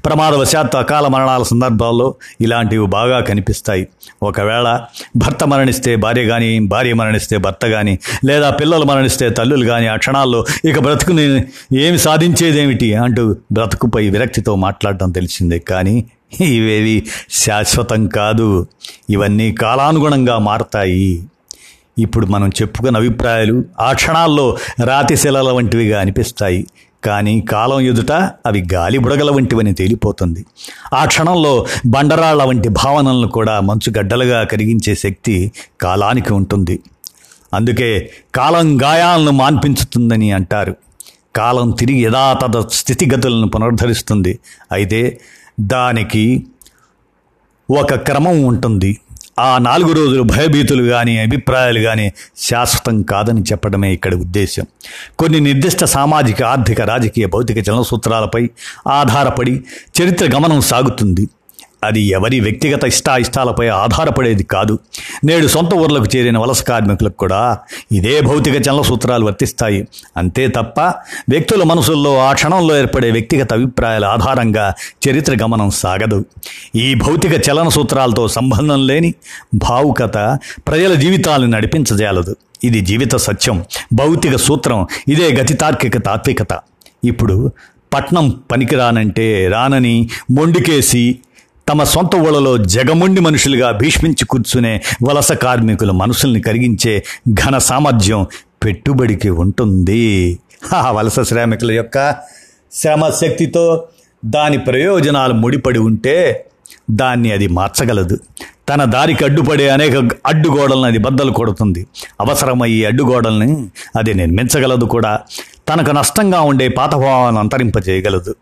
ప్రమాదవశాత్తు అకాల మరణాల సందర్భాల్లో ఇలాంటివి బాగా కనిపిస్తాయి. ఒకవేళ భర్త మరణిస్తే భార్య కానీ భార్య మరణిస్తే భర్త కానీ లేదా పిల్లలు మరణిస్తే తల్లులు కానీ ఆ క్షణాల్లో ఇక బ్రతుకుని ఏమి సాధించేదేమిటి అంటూ బ్రతుకుపై విరక్తితో మాట్లాడటం తెలిసిందే. కానీ ఇవేవి శాశ్వతం కాదు. ఇవన్నీ కాలానుగుణంగా మారతాయి. ఇప్పుడు మనం చెప్పుకున్న అభిప్రాయాలు ఆ క్షణాల్లో రాతి శిలల వంటివిగా అనిపిస్తాయి. కానీ కాలం ఎదుట అవి గాలి బుడగల వంటివని తేలిపోతుంది. ఆ క్షణంలో బండరాళ్ళ వంటి భావనలను కూడా మంచు గడ్డలుగా కరిగించే శక్తి కాలానికి ఉంటుంది. అందుకే కాలం గాయాలను మాన్పించుతుందని అంటారు. కాలం తిరిగి యథాతథ స్థితిగతులను పునరుద్ధరిస్తుంది. అయితే దానికి ఒక క్రమం ఉంటుంది. ఆ నాలుగు రోజులు భయభీతులు కానీ అభిప్రాయాలు కానీ శాశ్వతం కాదని చెప్పడమే ఇక్కడ ఉద్దేశం కొన్ని నిర్దిష్ట సామాజిక ఆర్థిక రాజకీయ భౌతిక చలనసూత్రాలపై ఆధారపడి చరిత్ర గమనం సాగుతుంది. అది ఎవరి వ్యక్తిగత ఇష్టాయిష్టాలపై ఆధారపడేది కాదు. నేడు సొంత ఊర్లకు చేరిన వలస కార్మికులకు కూడా ఇదే భౌతిక చలన సూత్రాలు వర్తిస్తాయి. అంతే తప్ప వ్యక్తుల మనసుల్లో ఆ క్షణంలో ఏర్పడే వ్యక్తిగత అభిప్రాయాల ఆధారంగా చరిత్ర గమనం సాగదు. ఈ భౌతిక చలన సూత్రాలతో సంబంధం లేని భావుకత ప్రజల జీవితాలను నడిపించజాలదు ఇది జీవిత సత్యం. భౌతిక సూత్రం ఇదే గతి తార్కిక తాత్వికత. ఇప్పుడు పట్నం పనికిరానంటే రానని మొండికేసి తమ సొంత ఊళ్ళలో జగమొండి మనుషులుగా భీష్మించి కూర్చునే వలస కార్మికుల మనసుల్ని కరిగించే ఘన సామర్థ్యం పెట్టుబడికి ఉంటుంది. ఆ వలస శ్రామికుల యొక్క శ్రమశక్తితో దాని ప్రయోజనాలు ముడిపడి ఉంటే దాన్ని అది మార్చగలదు. తన దారికి అడ్డుపడే అనేక అడ్డుగోడలను అది బద్దలు కొడుతుంది. అవసరమయ్యే అడ్డుగోడల్ని అది నిర్మించగలదు కూడా. తనకు నష్టంగా ఉండే పాత భావాలను అంతరింపజేయగలదు.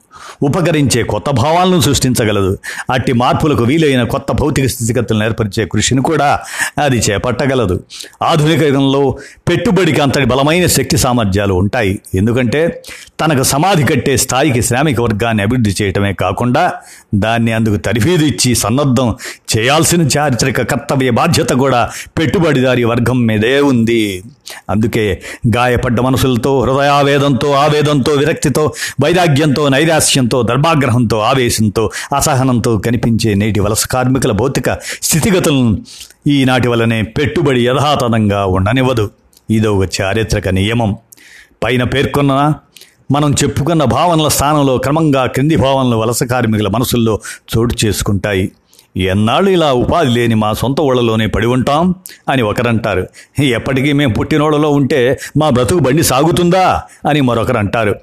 ఉపకరించే కొత్త భావాలను సృష్టించగలదు. అట్టి మార్పులకు వీలైన కొత్త భౌతిక స్థితిగతులను ఏర్పరిచే కృషిని కూడా అది చేపట్టగలదు. ఆధునిక యుగంలో పెట్టుబడికి అంతటి బలమైన శక్తి సామర్థ్యాలు ఉంటాయి. ఎందుకంటే తనకు సమాధి కట్టే స్థాయికి శ్రామిక వర్గాన్ని అభివృద్ధి చేయటమే కాకుండా దాన్ని అందుకు తరిఫీదు ఇచ్చి సన్నద్ధం చేయాల్సిన చారిత్రక కర్తవ్య బాధ్యత కూడా పెట్టుబడిదారి వర్గం మీదే ఉంది. అందుకే గాయపడ్డ మనసులతో హృదయావేదంతో ఆవేదంతో విరక్తితో వైరాగ్యంతో నైరాస్యంతో దర్భాగ్రహంతో ఆవేశంతో అసహనంతో కనిపించే నేటి వలస కార్మికుల భౌతిక స్థితిగతులను ఈనాటి వలనే పెట్టుబడి యథాతథంగా ఉండనివ్వదు. ఇదో ఒక చారిత్రక నియమం. పైన పేర్కొన్న మనం చెప్పుకున్న భావనల స్థానంలో క్రమంగా క్రింది భావనలు వలస కార్మికుల మనసుల్లో చోటు చేసుకుంటాయి. ఎన్నాళ్ళు ఇలా ఉపాధి లేని మా సొంత ఊళ్ళలోనే పడి ఉంటాం? అని ఒకరంటారు. ఎప్పటికీ మేము పుట్టినోళ్ళలో ఉంటే మా బ్రతుకు బండి సాగుతుందా? అని మరొకరు అంటారు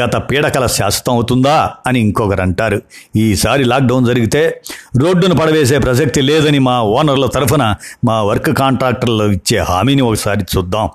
గత పీడకల శాశ్వతం అవుతుందా? అని ఇంకొకరు అంటారు ఈసారి లాక్డౌన్ జరిగితే రోడ్డును పడవేసే ప్రసక్తి లేదని మా ఓనర్ల తరఫున మా వర్క్ కాంట్రాక్టర్లు ఇచ్చే హామీని ఒకసారి చూద్దాం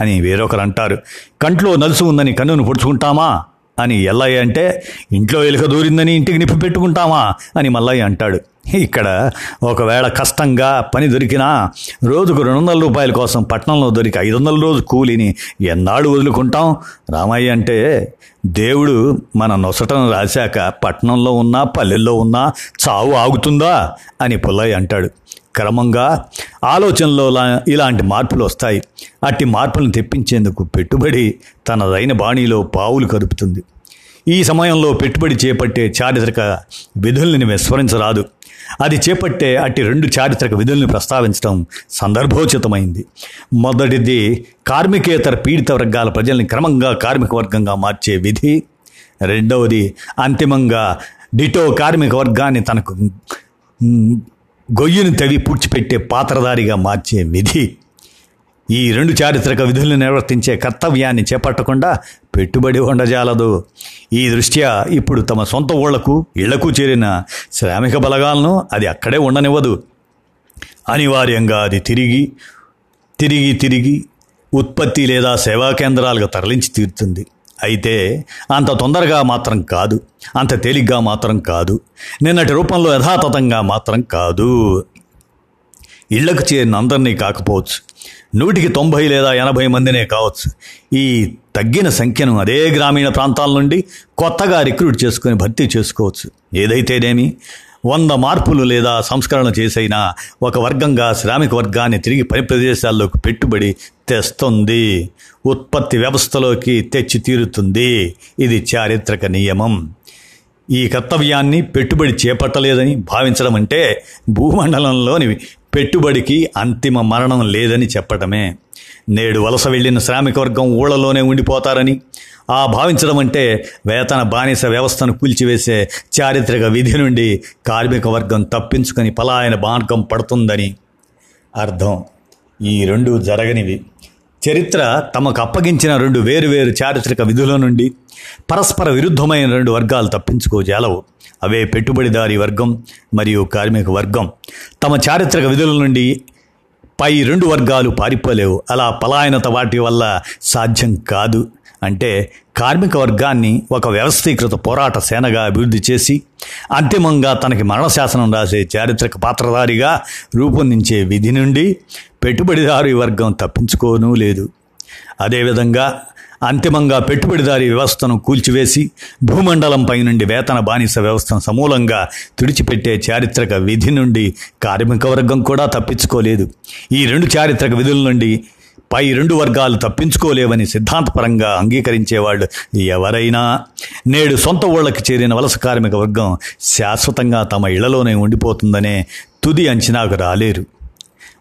అని వేరొకరు అంటారు కంట్లో నలుసు ఉందని కన్నును పొడుచుకుంటామా? అని ఎల్లయ్య అంటే ఇంట్లో ఎలుక దూరిందని ఇంటికి నిప్పు పెట్టుకుంటామా? అని మల్లయ్య అంటాడు. ఇక్కడ ఒకవేళ కష్టంగా పని దొరికినా రోజుకు రెండు వందల రూపాయల కోసం పట్టణంలో దొరికి ఐదు వందల రోజు కూలిని ఎన్నాళ్ళు వదులుకుంటాం? రామయ్య అంటే దేవుడు మన నొసటను రాశాక పట్టణంలో ఉన్నా పల్లెల్లో ఉన్నా చావు ఆగుతుందా? అని పుల్లయ్య అంటాడు. క్రమంగా ఆలోచనలో లా- ఇలాంటి మార్పులు వస్తాయి. అట్టి మార్పులను తెప్పించేందుకు పెట్టుబడి తనదైన బాణీలో పావులు కదుపుతుంది. ఈ సమయంలో పెట్టుబడి చేపట్టే చారిత్రక విధుల్ని విస్మరించరాదు. అది చేపట్టే అట్టి రెండు చారిత్రక విధుల్ని ప్రస్తావించడం సందర్భోచితమైంది. మొదటిది కార్మికేతర పీడిత వర్గాల ప్రజల్ని క్రమంగా కార్మిక వర్గంగా మార్చే విధి. రెండవది అంతిమంగా డిటో కార్మిక వర్గాన్ని తనకు గొయ్యును తవ్వి పూడ్చిపెట్టే పాత్రధారిగా మార్చే విధి. ఈ రెండు చారిత్రక విధులను నిర్వర్తించే కర్తవ్యాన్ని చేపట్టకుండా పెట్టుబడి ఉండజాలదు. ఈ దృష్ట్యా ఇప్పుడు తమ సొంత ఊళ్ళకు ఇళ్ళకు చేరిన శ్రామిక బలగాలను అది అక్కడే ఉండనివ్వదు. అనివార్యంగా అది తిరిగి తిరిగి తిరిగి ఉత్పత్తి లేదా సేవా కేంద్రాలుగా తరలించి తీరుతుంది. అయితే అంత తొందరగా మాత్రం కాదు అంత తేలిగ్గా మాత్రం కాదు నిన్నటి రూపంలో యథాతథంగా మాత్రం కాదు. ఇళ్ళకు చేరిన అందరినీ కాకపోవచ్చు నూటికి తొంభై లేదా ఎనభై మందినే కావచ్చు. ఈ తగ్గిన సంఖ్యను అదే గ్రామీణ ప్రాంతాల నుండి కొత్తగా రిక్రూట్ చేసుకొని భర్తీ చేసుకోవచ్చు. ఏదైతేనేమి? వంద మార్పులు లేదా సంస్కరణ చేసైనా ఒక వర్గంగా శ్రామిక వర్గాన్ని తిరిగి పని ప్రదేశాల్లోకి పెట్టుబడి తెస్తుంది. ఉత్పత్తి వ్యవస్థలోకి తెచ్చి తీరుతుంది ఇది చారిత్రక నియమం. ఈ కర్తవ్యాన్ని పెట్టుబడి చేపట్టలేదని భావించడం అంటే భూమండలంలోని పెట్టుబడికి అంతిమ మరణం లేదని చెప్పటమే. నేడు వలస వెళ్ళిన శ్రామిక వర్గం ఊళ్ళలోనే ఉండిపోతారని ఆ భావించడం అంటే వేతన బానిస వ్యవస్థను కూల్చివేసే చారిత్రక విధి నుండి కార్మిక వర్గం తప్పించుకొని పలాయన మార్గం పడుతుందని అర్థం. ఈ రెండు జరగనివి. చరిత్ర తమకు అప్పగించిన రెండు వేరువేరు చారిత్రక విధుల నుండి పరస్పర విరుద్ధమైన రెండు వర్గాలు తప్పించుకోజాలవు. అవే పెట్టుబడిదారీ వర్గం మరియు కార్మిక వర్గం. తమ చారిత్రక విధుల నుండి పై రెండు వర్గాలు పారిపోలేవు. అలా పలాయనత వాటి వల్ల సాధ్యం కాదు. అంటే కార్మిక వర్గాన్ని ఒక వ్యవస్థీకృత పోరాట సేనగా అభివృద్ధి చేసి అంతిమంగా తనకి మరణశాసనం రాసే చారిత్రక పాత్రధారిగా రూపొందించే విధి నుండి పెట్టుబడిదారు వర్గం తప్పించుకోనూ లేదు. అదేవిధంగా అంతిమంగా పెట్టుబడిదారీ వ్యవస్థను కూల్చివేసి భూమండలంపై నుండి వేతన బానిస వ్యవస్థను సమూలంగా తుడిచిపెట్టే చారిత్రక విధి నుండి కార్మిక వర్గం కూడా తప్పించుకోలేదు. ఈ రెండు చారిత్రక విధుల నుండి పై రెండు వర్గాలు తప్పించుకోలేవని సిద్ధాంతపరంగా అంగీకరించేవాళ్ళు ఎవరైనా? నేడు సొంత ఊళ్ళకి చేరిన వలస కార్మిక వర్గం శాశ్వతంగా తమ ఇళ్ళలోనే ఉండిపోతుందనే తుది అంచనాకు రాలేరు.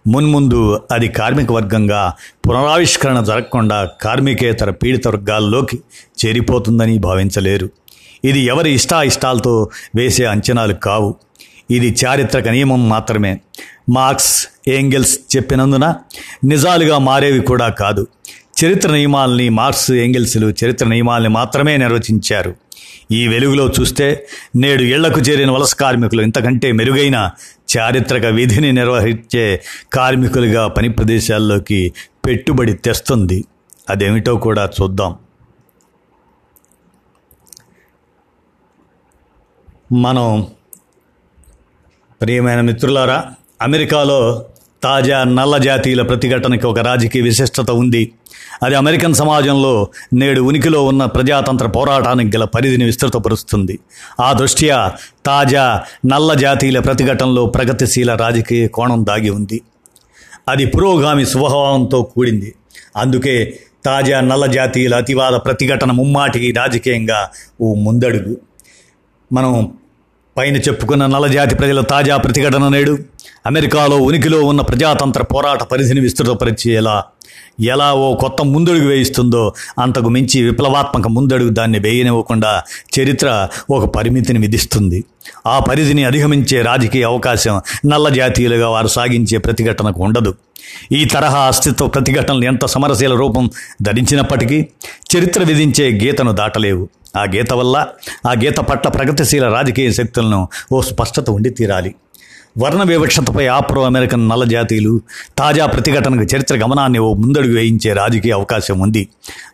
మున్ముందు అది కార్మిక వర్గంగా పునరావిష్కరణ జరగకుండా కార్మికేతర పీడిత వర్గాల్లోకి చేరిపోతుందని భావించలేరు. ఇది ఎవరి ఇష్టాయిష్టాలతో వేసే అంచనాలు కావు. ఇది చారిత్రక నియమం మాత్రమే. మార్క్స్ ఏంగెల్స్ చెప్పినందున నిజాలుగా మారేవి కూడా కాదు. చరిత్ర నియమాల్ని మార్క్స్ ఏంగెల్స్లు చరిత్ర నియమాల్ని మాత్రమే నిర్వచించారు. ఈ వెలుగులో చూస్తే నేడు ఇళ్ళకు చేరిన వలస కార్మికులు ఇంతకంటే మెరుగైన చారిత్రక విధిని నిర్వహించే కార్మికులుగా పని ప్రదేశాల్లోకి పెట్టుబడి తెస్తుంది. అదేమిటో కూడా చూద్దాం. మనం ప్రియమైన మిత్రులారా అమెరికాలో తాజా నల్ల జాతీయుల ప్రతిఘటనకి ఒక రాజకీయ విశిష్టత ఉంది. అది అమెరికన్ సమాజంలో నేడు ఉనికిలో ఉన్న ప్రజాతంత్ర పోరాటానికి గల పరిధిని విస్తృతపరుస్తుంది. ఆ దృష్ట్యా తాజా నల్ల జాతీయుల ప్రతిఘటనలో ప్రగతిశీల రాజకీయ కోణం దాగి ఉంది. అది పురోగామి స్వభావంతో కూడింది. అందుకే తాజా నల్ల జాతీయుల అతివాద ప్రతిఘటన ముమ్మాటికి రాజకీయంగా ఓ ముందడుగు. మనం పైన చెప్పుకున్న నల్లజాతి ప్రజల తాజా ప్రతిఘటన నేడు అమెరికాలో ఉనికిలో ఉన్న ప్రజాతంత్ర పోరాట పరిధిని విస్తృతపరిచేలా ఎలా ఓ కొత్త ముందడుగు వేయిస్తుందో అంతకు మించి విప్లవాత్మక ముందడుగు దాన్ని వేయనివ్వకుండా చరిత్ర ఒక పరిమితిని విధిస్తుంది. ఆ పరిధిని అధిగమించే రాజకీయ అవకాశం నల్ల జాతీయులుగా వారు సాగించే ప్రతిఘటనకు ఉండదు. ఈ తరహా అస్తిత్వ ప్రతిఘటనలు ఎంత సమరశీల రూపం ధరించినప్పటికీ చరిత్ర విధించే గీతను దాటలేవు. ఆ గీత వల్ల ఆ గీత పట్ల ప్రగతిశీల రాజకీయ శక్తులను ఓ స్పష్టత ఉండి తీరాలి వర్ణ వివక్షతపై ఆప్రో అమెరికన్ నల్ల జాతీయులు తాజా ప్రతిఘటనకు చరిత్ర గమనాన్ని ఓ ముందడుగు వేయించే రాజకీయ అవకాశం ఉంది.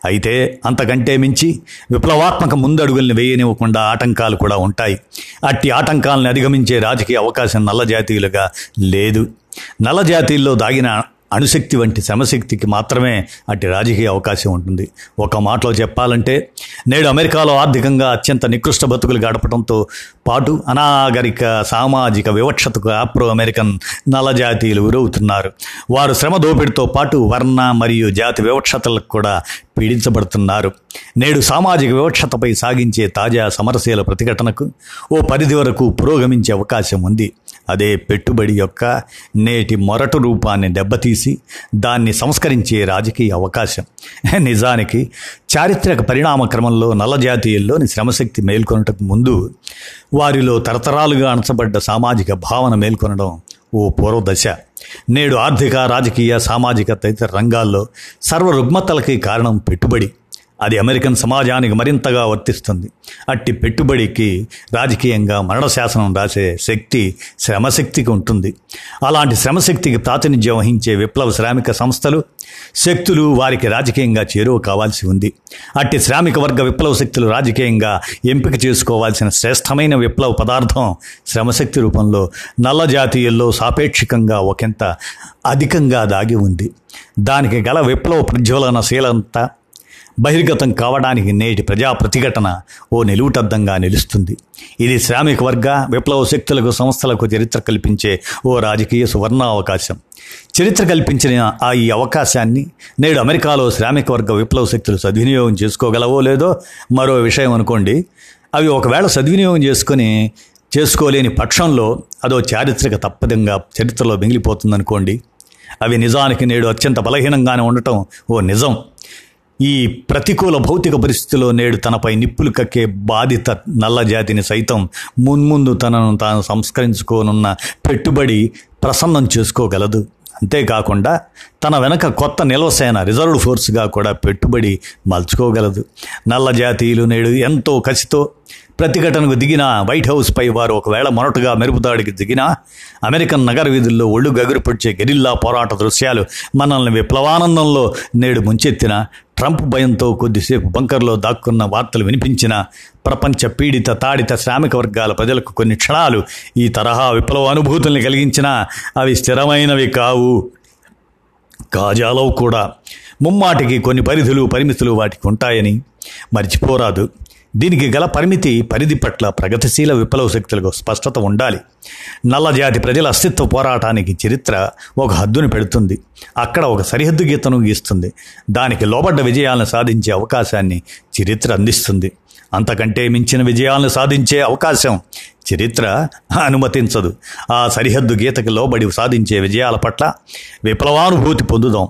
అయితే అంతకంటే మించి విప్లవాత్మక ముందడుగుల్ని వేయనివ్వకుండా ఆటంకాలు కూడా ఉంటాయి. అట్టి ఆటంకాలను అధిగమించే రాజకీయ అవకాశం నల్ల జాతీయులుగా లేదు. నల్ల జాతీయుల్లో దాగిన అణుశక్తి వంటి శ్రమశక్తికి మాత్రమే అటు రాజకీయ అవకాశం ఉంటుంది. ఒక మాటలో చెప్పాలంటే నేడు అమెరికాలో ఆర్థికంగా అత్యంత నికృష్ట బతుకులు గడపడంతో పాటు అనాగరిక సామాజిక వివక్షతకు ఆప్రో అమెరికన్ నల్ల జాతీయులు గురవుతున్నారు వారు శ్రమ దోపిడితో పాటు వర్ణ మరియు జాతి వివక్షతలకు కూడా పీడించబడుతున్నారు. నేడు సామాజిక వివక్షతపై సాగించే తాజా సమరశీల ప్రతిఘటనకు ఓ పరిధి వరకు పురోగమించే అవకాశం ఉంది. అదే పెట్టుబడి యొక్క నేటి మొరటు రూపాన్ని దెబ్బతీసి దాన్ని సంస్కరించే రాజకీయ అవకాశం. నిజానికి చారిత్రక పరిణామ క్రమంలో నల్ల జాతీయుల్లోని శ్రమశక్తి మేల్కొనటకు ముందు వారిలో తరతరాలుగా అణచబడ్డ సామాజిక భావన మేల్కొనడం ఓ పూర్వదశ. నేడు ఆర్థిక రాజకీయ సామాజిక తదితర రంగాల్లో సర్వ రుగ్మతలకి కారణం పెట్టుబడి. అది అమెరికన్ సమాజానికి మరింతగా వర్తిస్తుంది. అట్టి పెట్టుబడికి రాజకీయంగా మరణ శాసనం రాసే శక్తి శ్రమశక్తికి ఉంటుంది. అలాంటి శ్రమశక్తికి ప్రాతినిధ్యం వహించే విప్లవ శ్రామిక సంస్థలు శక్తులు వారికి రాజకీయంగా చేరువ కావాల్సి ఉంది. అట్టి శ్రామిక వర్గ విప్లవ శక్తులు రాజకీయంగా ఎంపిక చేసుకోవాల్సిన శ్రేష్టమైన విప్లవ పదార్థం శ్రమశక్తి రూపంలో నల్ల జాతీయుల్లో సాపేక్షికంగా ఒకంత అధికంగా దాగి ఉంది. దానికి గల విప్లవ ప్రజ్వలనశీలంతా బహిర్గతం కావడానికి నేటి ప్రజా ప్రతిఘటన ఓ నిలువుటద్దంగా నిలుస్తుంది. ఇది శ్రామిక వర్గ విప్లవ శక్తులకు సంస్థలకు చరిత్ర కల్పించే ఓ రాజకీయ సువర్ణ అవకాశం చరిత్ర కల్పించిన ఆ ఈ అవకాశాన్ని నేడు అమెరికాలో శ్రామిక వర్గ విప్లవ శక్తులు సద్వినియోగం చేసుకోగలవో లేదో మరో విషయం అనుకోండి. అవి ఒకవేళ సద్వినియోగం చేసుకొని చేసుకోలేని పక్షంలో అదో చారిత్రక తప్పదంగా చరిత్రలో మిగిలిపోతుందనుకోండి. అవి నిజానికి నేడు అత్యంత బలహీనంగానే ఉండటం ఓ నిజం. ఈ ప్రతికూల భౌతిక పరిస్థితిలో నేడు తనపై నిప్పులు కక్కే బాధిత నల్ల జాతిని సైతం మున్ముందు తనను తాను సంస్కరించుకోనున్న పెట్టుబడి ప్రసన్నం చేసుకోగలదు. అంతేకాకుండా తన వెనక కొత్త నిల్వసేన రిజర్వ్డ్ ఫోర్స్గా కూడా పెట్టుబడి మలుచుకోగలదు. నల్ల జాతీయులు నేడు ఎంతో కసితో ప్రతిఘటనకు దిగిన వైట్ హౌస్పై వారు ఒకవేళ మొరటుగా మెరుపుదాడికి దిగినా అమెరికన్ నగర వీధుల్లో ఒళ్ళు గగురుపొడిచే గెరిల్లా పోరాట దృశ్యాలు మనల్ని విప్లవానందంలో నేడు ముంచెత్తిన ట్రంప్ భయంతో కొద్దిసేపు బంకర్లో దాక్కున్న వార్తలు వినిపించిన ప్రపంచ పీడిత తాడిత శ్రామిక వర్గాల ప్రజలకు కొన్ని క్షణాలు ఈ తరహా విప్లవ అనుభూతుల్ని కలిగించినా అవి స్థిరమైనవి కావు. కాజాలవు కూడా. ముమ్మాటికి కొన్ని పరిధులు పరిమితులు వాటికి ఉంటాయని మర్చిపోరాదు. దీనికి గల పరిమితి పరిధి పట్ల ప్రగతిశీల విప్లవ శక్తులకు స్పష్టత ఉండాలి. నల్లజాతి ప్రజల అస్తిత్వ పోరాటానికి చరిత్ర ఒక హద్దును పెడుతుంది. అక్కడ ఒక సరిహద్దు గీతను గీస్తుంది. దానికి లోబడ్డ విజయాలను సాధించే అవకాశాన్ని చరిత్ర అందిస్తుంది. అంతకంటే మించిన విజయాలను సాధించే అవకాశం చరిత్ర అనుమతించదు. ఆ సరిహద్దు గీతకి లోబడి సాధించే విజయాల పట్ల విప్లవానుభూతి పొందుదాం.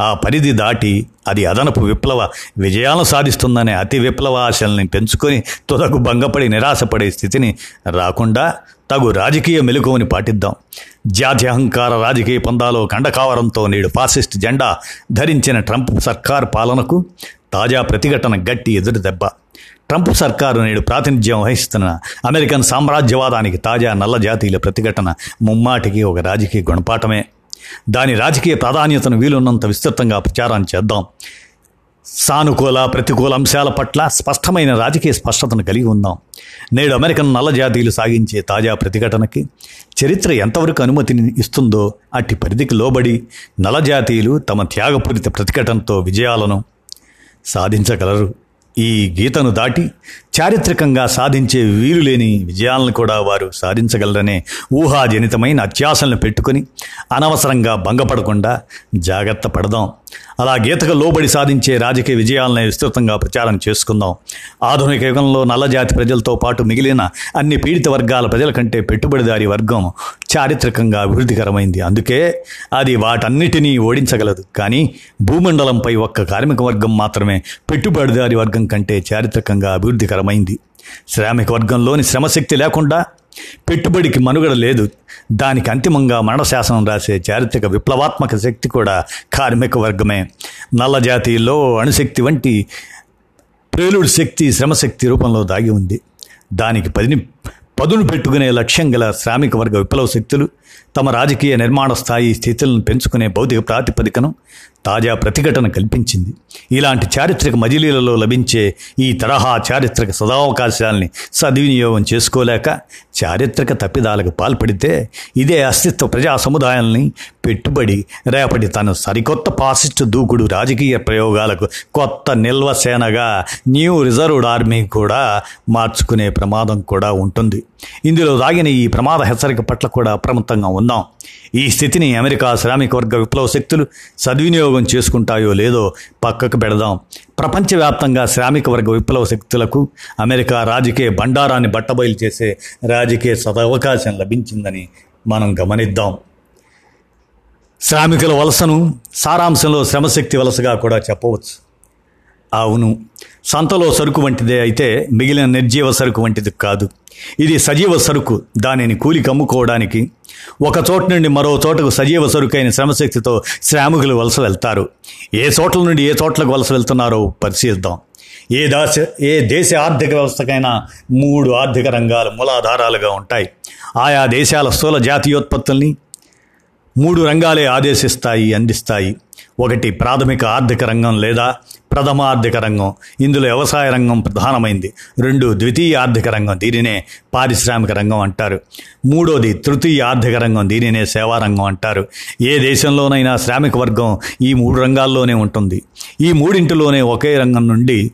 ఆ పరిధి దాటి అది అదనపు విప్లవ విజయాలను సాధిస్తుందనే అతి విప్లవ ఆశల్ని పెంచుకొని తుదకు భంగపడి నిరాశపడే స్థితిని రాకుండా తగు రాజకీయ మెలకువని పాటిద్దాం. జాత్యహంకార రాజకీయ పందాలో కండకావరంతో నేడు ఫాసిస్ట్ జెండా ధరించిన ట్రంప్ సర్కార్ పాలనకు తాజా ప్రతిఘటన గట్టి ఎదురు దెబ్బ ట్రంప్ సర్కారు నేడు ప్రాతినిధ్యం వహిస్తున్న అమెరికన్ సామ్రాజ్యవాదానికి తాజా నల్ల జాతీయుల ప్రతిఘటన ముమ్మాటికి ఒక రాజకీయ గుణపాఠమే. దాని రాజకీయ ప్రాధాన్యతను వీలున్నంత విస్తృతంగా ప్రచారం చేద్దాం. సానుకూల ప్రతికూల అంశాల పట్ల స్పష్టమైన రాజకీయ స్పష్టతను కలిగి ఉందాం. నేడు అమెరికన్ నల్ల జాతీయులు సాగించే తాజా ప్రతిఘటనకి చరిత్ర ఎంతవరకు అనుమతిని ఇస్తుందో అట్టి పరిధికి లోబడి నల్ల జాతీయులు తమ త్యాగపూరిత ప్రతిఘటనతో విజయాలను సాధించగలరు. ఈ గీతను దాటి చారిత్రకంగా సాధించే వీలులేని విజయాలను కూడా వారు సాధించగలరనే ఊహాజనితమైన అత్యాశలను పెట్టుకొని అనవసరంగా భంగపడకుండా జాగ్రత్త పడదాం. అలా గీతకు లోబడి సాధించే రాజకీయ విజయాలను విస్తృతంగా ప్రచారం చేసుకుందాం. ఆధునిక యుగంలో నల్లజాతి ప్రజలతో పాటు మిగిలిన అన్ని పీడిత వర్గాల ప్రజల కంటే పెట్టుబడిదారి వర్గం చారిత్రకంగా అభివృద్ధికరమైంది. అందుకే అది వాటన్నిటినీ ఓడించగలదు. కానీ భూమండలంపై ఒక్క కార్మిక వర్గం మాత్రమే పెట్టుబడిదారి వర్గం కంటే చారిత్రకంగా అభివృద్ధికరమైంది. శ్రామిక వర్గంలోని శ్రమశక్తి లేకుండా పెట్టుబడికి మనుగడ లేదు. దానికి అంతిమంగా మరణశాసనం రాసే చారిత్రక విప్లవాత్మక శక్తి కూడా కార్మిక వర్గమే. నల్ల జాతీయుల్లో అణుశక్తి వంటి ప్రేలుడు శక్తి శ్రమశక్తి రూపంలో దాగి ఉంది. దానికి పదిని పదును పెట్టుకునే లక్ష్యం గల శ్రామిక వర్గ విప్లవ శక్తులు తమ రాజకీయ నిర్మాణ స్థాయి స్థితులను పెంచుకునే భౌతిక ప్రాతిపదికను తాజా ప్రతిఘటన కల్పించింది. ఇలాంటి చారిత్రక మజిలీలలో లభించే ఈ తరహా చారిత్రక సదావకాశాల్ని సద్వినియోగం చేసుకోలేక చారిత్రక తప్పిదాలకు పాల్పడితే ఇదే అస్తిత్వ ప్రజా సముదాయాల్ని పెట్టుబడి రేపటి తన సరికొత్త పాసిస్ట్ దూకుడు రాజకీయ ప్రయోగాలకు కొత్త నిల్వ సేనగా న్యూ రిజర్వ్డ్ ఆర్మీ కూడా మార్చుకునే ప్రమాదం కూడా ఉంటుంది. ఇందులో దాగిన ఈ ప్రమాద హెచ్చరిక పట్ల కూడా అప్రమత్తంగా ఉందాం. ఈ స్థితిని అమెరికా శ్రామిక వర్గ విప్లవ శక్తులు సద్వినియోగం చేసుకుంటాయో లేదో పక్కకు పెడదాం. ప్రపంచవ్యాప్తంగా శ్రామిక వర్గ విప్లవ శక్తులకు అమెరికా రాజకీయ బండారాన్ని బట్టబయలు చేసే రాజకీయ సదవకాశం లభించిందని మనం గమనిద్దాం. శ్రామికుల వలసను సారాంశంలో శ్రమశక్తి వలసగా కూడా చెప్పవచ్చు. అవును సంతలో సరుకు వంటిదే అయితే మిగిలిన నిర్జీవ సరుకు వంటిది కాదు. ఇది సజీవ సరుకు. దానిని కూలికి అమ్ముకోవడానికి ఒక చోట నుండి మరో చోటకు సజీవ సరుకైన శ్రమశక్తితో శ్రామికులు వలస వెళ్తారు. ఏ చోట్ల నుండి ఏ చోట్లకు వలస వెళ్తున్నారో పరిశీలిద్దాం. ఏ దాశ ఏ దేశ ఆర్థిక వ్యవస్థకైనా మూడు ఆర్థిక రంగాలు మూలాధారాలుగా ఉంటాయి. ఆయా దేశాల స్థూల జాతీయోత్పత్తుల్ని మూడు రంగాలే ఆదేశిస్తాయి అందిస్తాయి. ఒకటి ప్రాథమిక ఆర్థిక రంగం లేదా ప్రథమ ఆర్థిక రంగం. ఇందులో వ్యవసాయ రంగం ప్రధానమైంది. రెండు ద్వితీయ ఆర్థిక రంగం దీనినే పారిశ్రామిక రంగం అంటారు. మూడోది తృతీయ ఆర్థిక రంగం దీనినే సేవా రంగం అంటారు. ఏ దేశంలోనైనా శ్రామిక వర్గం ఈ మూడు రంగాల్లోనే ఉంటుంది. ఈ మూడింటిలోనే ఒకే రంగం నుండి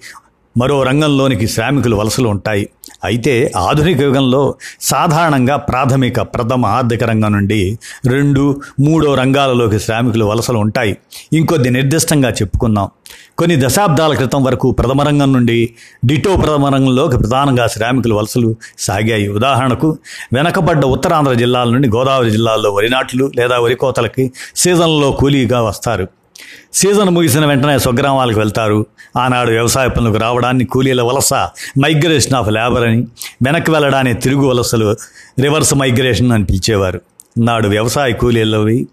మరో రంగంలోనికి శ్రామికులు వలసలు ఉంటాయి. అయితే ఆధునిక యుగంలో సాధారణంగా ప్రాథమిక ప్రథమ ఆర్థిక రంగం నుండి రెండు మూడో రంగాలలోకి శ్రామికులు వలసలు ఉంటాయి. ఇంకొద్ది నిర్దిష్టంగా చెప్పుకుందాం. కొన్ని దశాబ్దాల క్రితం వరకు ప్రథమ రంగం నుండి డిటో ప్రథమ రంగంలోకి ప్రధానంగా శ్రామికులు వలసలు సాగాయి. ఉదాహరణకు వెనకబడ్డ ఉత్తరాంధ్ర జిల్లాల నుండి గోదావరి జిల్లాల్లో వరి నాట్లు లేదా వరి కోతలకి సీజన్లో కూలీగా వస్తారు. సీజన్ ముగిసిన వెంటనే స్వగ్రామాలకు వెళ్తారు. ఆనాడు వ్యవసాయ పనులకు రావడాన్ని కూలీల వలస మైగ్రేషన్ ఆఫ్ లేబర్ అని వెనక్కి వెళ్ళడాన్ని తిరుగు వలసలు రివర్స్ మైగ్రేషన్ అని పిలిచేవారు. నాడు వ్యవసాయ కూలీలవి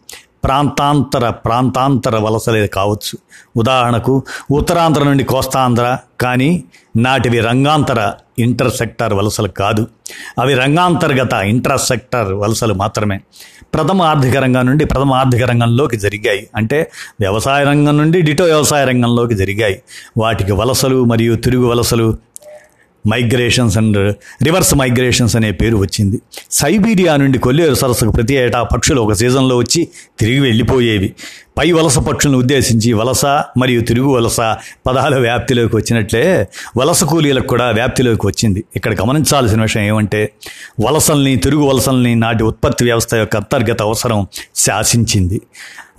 ప్రాంతాంతర ప్రాంతాంతర వలసలే కావచ్చు. ఉదాహరణకు ఉత్తరాంధ్ర నుండి కోస్తాంధ్ర కానీ నాటివి రంగాంతర ఇంటర్ సెక్టార్ వలసలు కాదు. అవి రంగాంతర్గత ఇంటర్ సెక్టార్ వలసలు మాత్రమే. ప్రథమ ఆర్థిక రంగం నుండి ప్రథమ ఆర్థిక రంగంలోకి జరిగాయి. అంటే వ్యవసాయ రంగం నుండి డిటో వ్యవసాయ రంగంలోకి జరిగాయి. వాటికి వలసలు మరియు తిరుగు వలసలు మైగ్రేషన్స్ అండ్ రివర్స్ మైగ్రేషన్స్ అనే పేరు వచ్చింది. సైబీరియా నుండి కొల్లేరు సరస్సుకు ప్రతి ఏటా పక్షులు ఒక సీజన్లో వచ్చి తిరిగి వెళ్ళిపోయేవి. పై వలస పక్షులను ఉద్దేశించి వలస మరియు తిరుగు వలస పదాల వ్యాప్తిలోకి వచ్చినట్లే వలస కూలీలకు కూడా వ్యాప్తిలోకి వచ్చింది. ఇక్కడ గమనించాల్సిన విషయం ఏమంటే వలసల్ని తిరుగు వలసల్ని నాటి ఉత్పత్తి వ్యవస్థ యొక్క అంతర్గత అవసరం శాసించింది.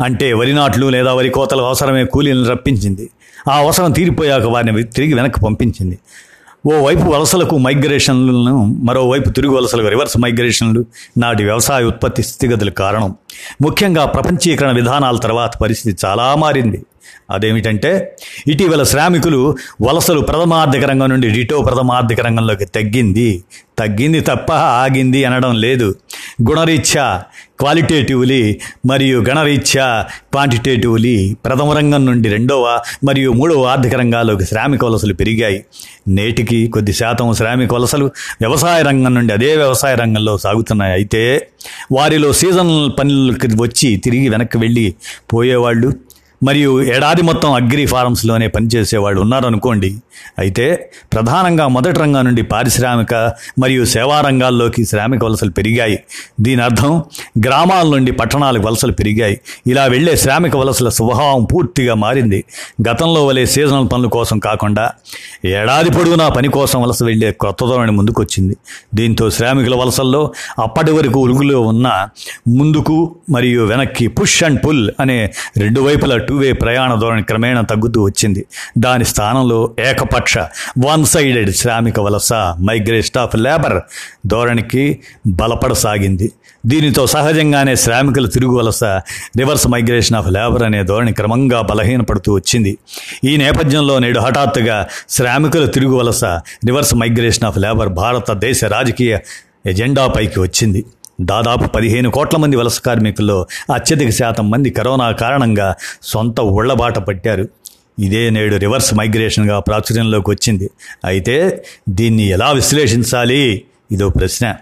అంటే వరి నాట్లు లేదా వరి కోతల అవసరమే కూలీలను రప్పించింది. ఆ అవసరం తీరిపోయాక వారిని తిరిగి వెనక్కి పంపించింది. ఓవైపు వలసలకు మైగ్రేషన్లను మరోవైపు తిరుగు వలసలకు రివర్స్ మైగ్రేషన్లు నాటి వ్యవసాయ ఉత్పత్తి స్థితిగతులు కారణం. ముఖ్యంగా ప్రపంచీకరణ విధానాల తర్వాత పరిస్థితి చాలా మారింది. అదేమిటంటే ఇటీవల శ్రామికులు వలసలు ప్రథమార్థిక రంగం నుండి డిటో ప్రథమార్థిక రంగంలోకి తగ్గింది. తగ్గింది తప్ప ఆగింది అనడం లేదు. గుణరీత్యా క్వాలిటేటివ్లీ మరియు గణరీత్యా క్వాంటిటేటివ్లీ ప్రథమ రంగం నుండి రెండవ మరియు మూడవ ఆర్థిక రంగాల్లోకి శ్రామిక వలసలు పెరిగాయి. నేటికి కొద్ది శాతం శ్రామిక వలసలు వ్యవసాయ రంగం నుండి అదే వ్యవసాయ రంగంలో సాగుతున్నాయి. అయితే వారిలో సీజనల్ పనులకి వచ్చి తిరిగి వెనక్కి వెళ్ళి పోయేవాళ్ళు మరియు ఏడాది మొత్తం అగ్రి ఫార్మ్స్లోనే పనిచేసేవాళ్ళు ఉన్నారనుకోండి అయితే ప్రధానంగా మొదటి రంగం నుండి పారిశ్రామిక మరియు సేవా రంగాల్లోకి శ్రామిక వలసలు పెరిగాయి. దీని అర్థం గ్రామాల నుండి పట్టణాలకు వలసలు పెరిగాయి. ఇలా వెళ్ళే శ్రామిక వలసల స్వభావం పూర్తిగా మారింది. గతంలో వలె సీజనల్ పనుల కోసం కాకుండా ఏడాది పొడవునా పని కోసం వలస వెళ్ళే కొత్త ధోరణి ముందుకొచ్చింది. దీంతో శ్రామికుల వలసల్లో అప్పటి వరకు ఉరుగులో ఉన్న ముందుకు మరియు వెనక్కి పుష్ అండ్ పుల్ అనే రెండు వైపుల టూ వే ప్రయాణ ధోరణి క్రమేణా తగ్గుతూ వచ్చింది. దాని స్థానంలో ఏకపక్ష వన్ సైడెడ్ శ్రామిక వలస మైగ్రేషన్ ఆఫ్ లేబర్ ధోరణికి బలపడసాగింది. దీనితో సహజంగానే శ్రామికుల తిరుగు వలస రివర్స్ మైగ్రేషన్ ఆఫ్ లేబర్ అనే ధోరణి క్రమంగా బలహీనపడుతూ వచ్చింది. ఈ నేపథ్యంలో నేడు హఠాత్తుగా శ్రామికుల తిరుగు వలస రివర్స్ మైగ్రేషన్ ఆఫ్ లేబర్ భారతదేశ రాజకీయ ఎజెండాపైకి వచ్చింది. దాదాపు పదిహేను కోట్ల మంది వలస కార్మికుల్లో అత్యధిక శాతం మంది కరోనా కారణంగా సొంత ఉళ్ళబాట పట్టారు. ఇదే నేడు రివర్స్ మైగ్రేషన్గా ప్రాచుర్యంలోకి వచ్చింది. అయితే దీన్ని ఎలా విశ్లేషించాలి? ఇదో ప్రశ్న.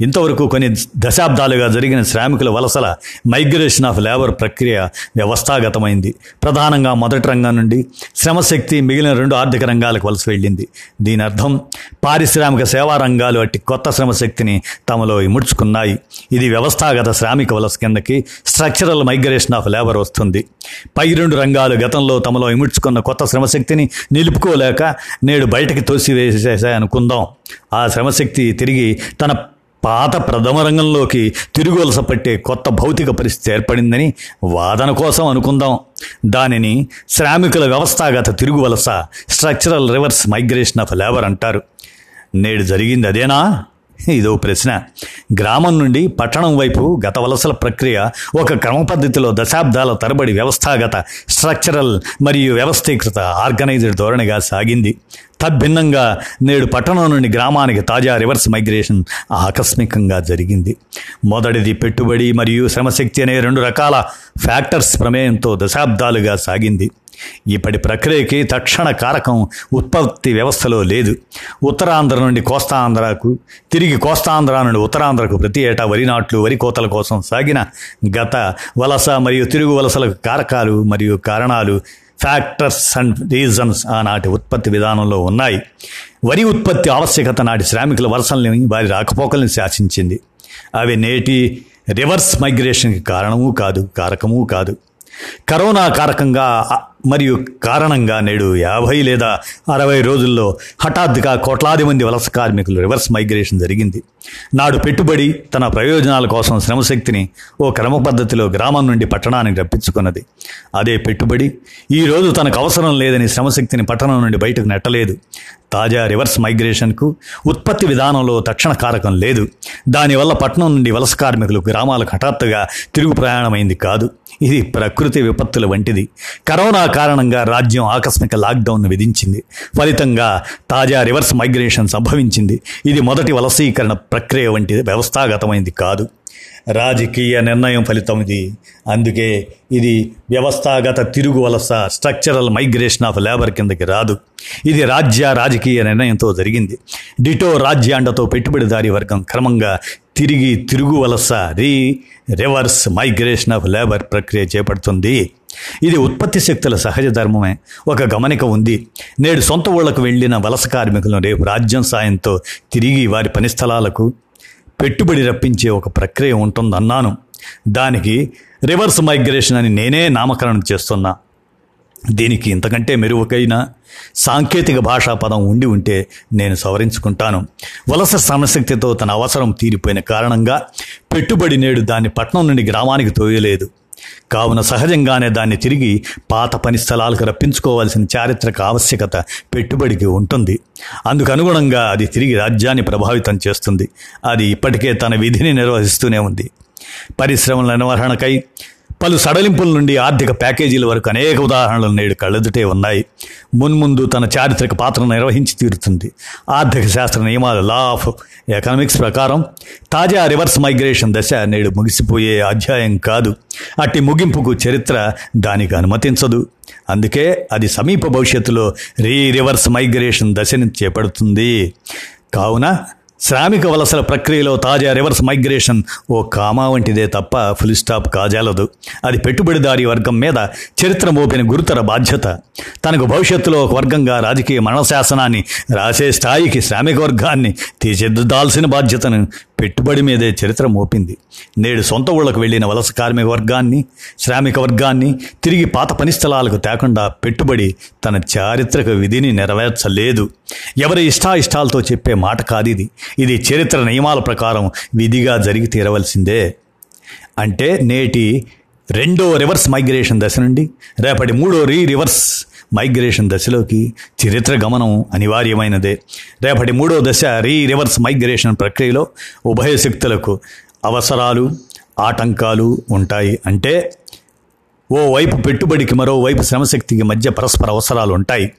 ఇంతవరకు కొన్ని దశాబ్దాలుగా జరిగిన శ్రామికుల వలసల మైగ్రేషన్ ఆఫ్ లేబర్ ప్రక్రియ వ్యవస్థాగతమైంది. ప్రధానంగా మొదటి రంగం నుండి శ్రమశక్తి మిగిలిన రెండు ఆర్థిక రంగాలకు వలస వెళ్ళింది. దీని అర్థం పారిశ్రామిక సేవా రంగాలు అట్టి కొత్త శ్రమశక్తిని తమలో ఇముడ్చుకున్నాయి. ఇది వ్యవస్థాగత శ్రామిక వలస కిందకి స్ట్రక్చరల్ మైగ్రేషన్ ఆఫ్ లేబర్ వస్తుంది. పై రెండు రంగాలు గతంలో తమలో ఇముడ్చుకున్న కొత్త శ్రమశక్తిని నిలుపుకోలేక నేడు బయటకి తోసివేసేసాయనుకుందాం ఆ శ్రమశక్తి తిరిగి తన పాత ప్రథమ రంగంలోకి తిరుగువలస పట్టే కొత్త భౌతిక పరిస్థితి ఏర్పడిందని వాదన కోసం అనుకుందాం. దానిని శ్రామికుల వ్యవస్థాగత తిరుగువలస structural reverse migration of labour అంటారు. నేడు జరిగింది అదేనా? ఇదో ప్రశ్న. గ్రామం నుండి పట్టణం వైపు గత వలసల ప్రక్రియ ఒక క్రమ పద్ధతిలో దశాబ్దాల తరబడి వ్యవస్థాగత స్ట్రక్చరల్ మరియు వ్యవస్థీకృత ఆర్గనైజ్డ్ ధోరణిగా సాగింది. తద్భిన్నంగా నేడు పట్టణం నుండి గ్రామానికి తాజా రివర్స్ మైగ్రేషన్ ఆకస్మికంగా జరిగింది. మొదటిది పెట్టుబడి మరియు శ్రమశక్తి అనే రెండు రకాల ఫ్యాక్టర్స్ ప్రమేయంతో దశాబ్దాలుగా సాగింది. ఇప్పటి ప్రక్రియకి తక్షణ కారకం ఉత్పత్తి వ్యవస్థలో లేదు. ఉత్తరాంధ్ర నుండి కోస్తాంధ్రకు తిరిగి కోస్తాంధ్ర నుండి ఉత్తరాంధ్రకు ప్రతి ఏటా వరి నాట్లు వరి కోతల కోసం సాగిన గత వలస మరియు తిరుగు వలసలకు కారకాలు మరియు కారణాలు ఫ్యాక్టర్స్ అండ్ రీజన్స్ ఆనాటి ఉత్పత్తి విధానంలో ఉన్నాయి. వరి ఉత్పత్తి ఆవశ్యకత నాటి శ్రామికుల వలసల్ని వారి రాకపోకల్ని శాసించింది. అవి నేటి రివర్స్ మైగ్రేషన్కి కారణము కాదు కారకము కాదు. కరోనా కారకంగా మరియు కారణంగా నేడు యాభై లేదా అరవై రోజుల్లో హఠాత్తుగా కోట్లాది మంది వలస కార్మికులు రివర్స్ మైగ్రేషన్ జరిగింది. నాడు పెట్టుబడి తన ప్రయోజనాల కోసం శ్రమశక్తిని ఓ క్రమ పద్ధతిలో గ్రామం నుండి పట్టణానికి రప్పించుకున్నది. అదే పెట్టుబడి ఈరోజు తనకు అవసరం లేదని శ్రమశక్తిని పట్టణం నుండి బయటకు నెట్టలేదు. తాజా రివర్స్ మైగ్రేషన్కు ఉత్పత్తి విధానంలో తక్షణ కారకం లేదు. దానివల్ల పట్టణం నుండి వలస కార్మికులు గ్రామాలకు హఠాత్తుగా తిరుగు ప్రయాణమైంది కాదు. ఇది ప్రకృతి విపత్తుల వంటిది. కరోనా కారణంగా రాజ్యం ఆకస్మిక లాక్డౌన్ను విధించింది. ఫలితంగా తాజా రివర్స్ మైగ్రేషన్ సంభవించింది. ఇది మొదటి వలసీకరణ ప్రక్రియ వంటిది. వ్యవస్థాగతమైంది కాదు. రాజకీయ నిర్ణయం ఫలితం ఇది. అందుకే ఇది వ్యవస్థాగత తిరుగు వలస స్ట్రక్చరల్ మైగ్రేషన్ ఆఫ్ లేబర్ కిందకి రాదు. ఇది రాజ్య రాజకీయ నిర్ణయంతో జరిగింది. డిటో రాజ్యాండతో పెట్టుబడిదారీ వర్గం క్రమంగా తిరిగి తిరుగు వలస రీ రివర్స్ మైగ్రేషన్ ఆఫ్ లేబర్ ప్రక్రియ చేపడుతుంది. ఇది ఉత్పత్తి శక్తుల సహజ ధర్మమే. ఒక గమనిక ఉంది. నేడు సొంత ఊళ్ళకు వెళ్ళిన వలస కార్మికులను రేపు రాజ్యం సాయంతో తిరిగి వారి పని స్థలాలకు పెట్టుబడి రప్పించే ఒక ప్రక్రియ ఉంటుందన్నాను. దానికి రివర్స్ మైగ్రేషన్ అని నేనే నామకరణం చేస్తున్నా. దీనికి ఇంతకంటే మెరుగైన సాంకేతిక భాషా పదం ఉండి ఉంటే నేను సవరించుకుంటాను. వలస సమశక్తితో తన అవసరం తీరిపోయిన కారణంగా పెట్టుబడి నేడు దాన్ని పట్నం నుండి గ్రామానికి తోయలేదు. కావున సహజంగానే దాన్ని తిరిగి పాత పని స్థలాలకు రప్పించుకోవాల్సిన చారిత్రక ఆవశ్యకత పెట్టుబడికి ఉంటుంది. అందుకనుగుణంగా అది తిరిగి రాజ్యాన్ని ప్రభావితం చేస్తుంది. అది ఇప్పటికే తన విధిని నిర్వహిస్తూనే ఉంది. పరిశ్రమల నిర్వహణకై పలు సడలింపుల నుండి ఆర్థిక ప్యాకేజీల వరకు అనేక ఉదాహరణలు నేడు కళ్ళెదుటే ఉన్నాయి. మున్ముందు తన చారిత్రక పాత్రను నిర్వహించి తీరుతుంది. ఆర్థిక శాస్త్ర నియమాల లా ఆఫ్ ఎకనామిక్స్ ప్రకారం తాజా రివర్స్ మైగ్రేషన్ దశ నేడు ముగిసిపోయే అధ్యాయం కాదు. అట్టి ముగింపుకు చరిత్ర దానికి అనుమతించదు. అందుకే అది సమీప భవిష్యత్తులో రీ రివర్స్ మైగ్రేషన్ దశని చేపడుతుంది. కావున శ్రామిక వలసల ప్రక్రియలో తాజా రివర్స్ మైగ్రేషన్ ఓ కామా వంటిదే తప్ప ఫుల్ స్టాప్ కాజాలదు. అది పెట్టుబడిదారీ వర్గం మీద చరిత్ర మోపిన గురుతర బాధ్యత. తనకు భవిష్యత్తులో ఒక వర్గంగా రాజకీయ మరణశాసనాన్ని రాసే స్థాయికి శ్రామిక వర్గాన్ని తీర్చిదిద్దాల్సిన బాధ్యతను పెట్టుబడి మీదే చరిత్ర మోపింది. నేడు సొంత ఊళ్ళకు వెళ్ళిన వలస కార్మిక వర్గాన్ని శ్రామిక వర్గాన్ని తిరిగి పాత పని స్థలాలకు తేకుండా పెట్టుబడి తన చారిత్రక విధిని నెరవేర్చలేదు. ఎవరి ఇష్టాయిష్టాలతో చెప్పే మాట కాదు ఇది ఇది చరిత్ర నియమాల ప్రకారం విధిగా జరిగి తీరవలసిందే. అంటే నేటి రెండో రివర్స్ మైగ్రేషన్ దశ నుండి రేపటి మూడో రీ రివర్స్ మైగ్రేషన్ దశలోకి చరిత్ర గమనం అనివార్యమైనదే. రేపటి మూడో దశ రీ రివర్స్ మైగ్రేషన్ ప్రక్రియలో ఉభయ శక్తులకు అవసరాలు ఆటంకాలు ఉంటాయి. అంటే ఓ వైపు పెట్టుబడికి మరోవైపు శ్రమశక్తికి మధ్య పరస్పర అవసరాలు ఉంటాయి.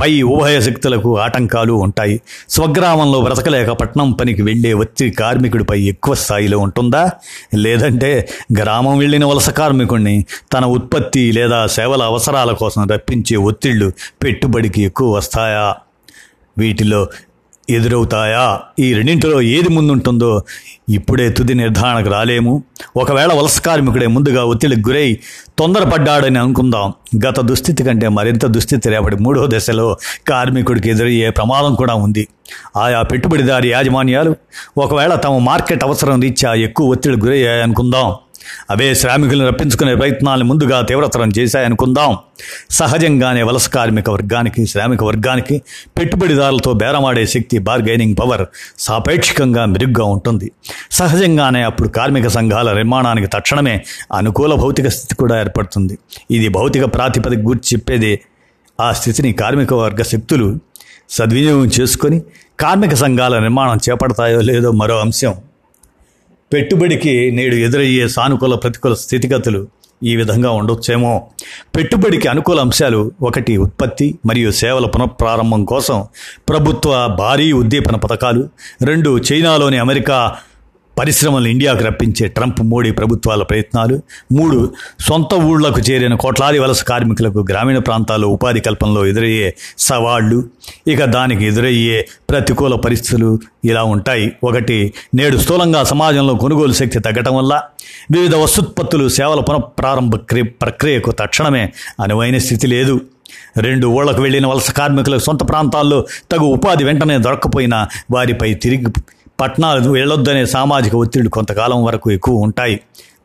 పై ఉభయ శక్తులకు ఆటంకాలు ఉంటాయి. స్వగ్రామంలో బ్రతకలేక పట్నం పనికి వెళ్ళే ఒత్తిడి కార్మికుడిపై ఎక్కువ స్థాయిలో ఉంటుందా? లేదంటే గ్రామం వెళ్ళిన వలస కార్మికుడిని తన ఉత్పత్తి లేదా సేవల అవసరాల కోసం రప్పించే ఒత్తిళ్ళు పెట్టుబడికి ఎక్కువ వస్తాయా? వీటిలో ఎదురవుతాయా? ఈ రెండింటిలో ఏది ముందుంటుందో ఇప్పుడే తుది నిర్ధారణకు రాలేము. ఒకవేళ వలస కార్మికుడే ముందుగా ఒత్తిడికి గురై తొందరపడ్డాడని అనుకుందాం. గత దుస్థితి కంటే మరింత దుస్థితి రేపటి మూడో దశలో కార్మికుడికి ఎదురయ్యే ప్రమాదం కూడా ఉంది. ఆయా పెట్టుబడిదారి యాజమాన్యాలు ఒకవేళ తమ మార్కెట్ అవసరం రీత్యా ఎక్కువ ఒత్తిడి గురయ్యాయనుకుందాం. అవే శ్రామికులను రప్పించుకునే ప్రయత్నాలను ముందుగా తీవ్రతరం చేశాయనుకుందాం. సహజంగానే వలస కార్మిక వర్గానికి శ్రామిక వర్గానికి పెట్టుబడిదారులతో బేరమాడే శక్తి బార్గైనింగ్ పవర్ సాపేక్షికంగా మెరుగ్గా ఉంటుంది. సహజంగానే అప్పుడు కార్మిక సంఘాల నిర్మాణానికి తక్షణమే అనుకూల భౌతిక స్థితి కూడా ఏర్పడుతుంది. ఇది భౌతిక ప్రాతిపదిక గురించి చెప్పేదే. ఆ స్థితిని కార్మిక వర్గ శక్తులు సద్వినియోగం చేసుకొని కార్మిక సంఘాల నిర్మాణం చేపడతాయో లేదో మరో అంశం. పెట్టుబడికి నేడు ఎదురయ్యే సానుకూల ప్రతికూల స్థితిగతులు ఈ విధంగా ఉండొచ్చేమో. పెట్టుబడికి అనుకూల అంశాలు ఒకటి ఉత్పత్తి మరియు సేవల పునఃప్రారంభం కోసం ప్రభుత్వ భారీ ఉద్దీపన పథకాలు రెండు చైనాలోని అమెరికా పరిశ్రమలు ఇండియాకు రప్పించే ట్రంప్ మోడీ ప్రభుత్వాల ప్రయత్నాలు మూడు సొంత ఊళ్ళకు చేరిన కోట్లాది వలస కార్మికులకు గ్రామీణ ప్రాంతాల్లో ఉపాధి కల్పనలో ఎదురయ్యే సవాళ్ళు ఇక దానికి ఎదురయ్యే ప్రతికూల పరిస్థితులు ఇలా ఉంటాయి. ఒకటి నేడు స్థూలంగా సమాజంలో కొనుగోలు శక్తి తగ్గటం వల్ల వివిధ వస్తుత్పత్తులు సేవల పునఃప్రారంభ ప్రక్రియకు తక్షణమే అనువైన స్థితి లేదు. రెండు ఊళ్ళకు వెళ్ళిన వలస కార్మికులకు సొంత ప్రాంతాల్లో తగు ఉపాధి వెంటనే దొరక్కపోయినా వారిపై తిరిగి పట్టణాలు వెళ్ళొద్దనే సామాజిక ఒత్తిడి కొంతకాలం వరకు ఎక్కువ ఉంటాయి.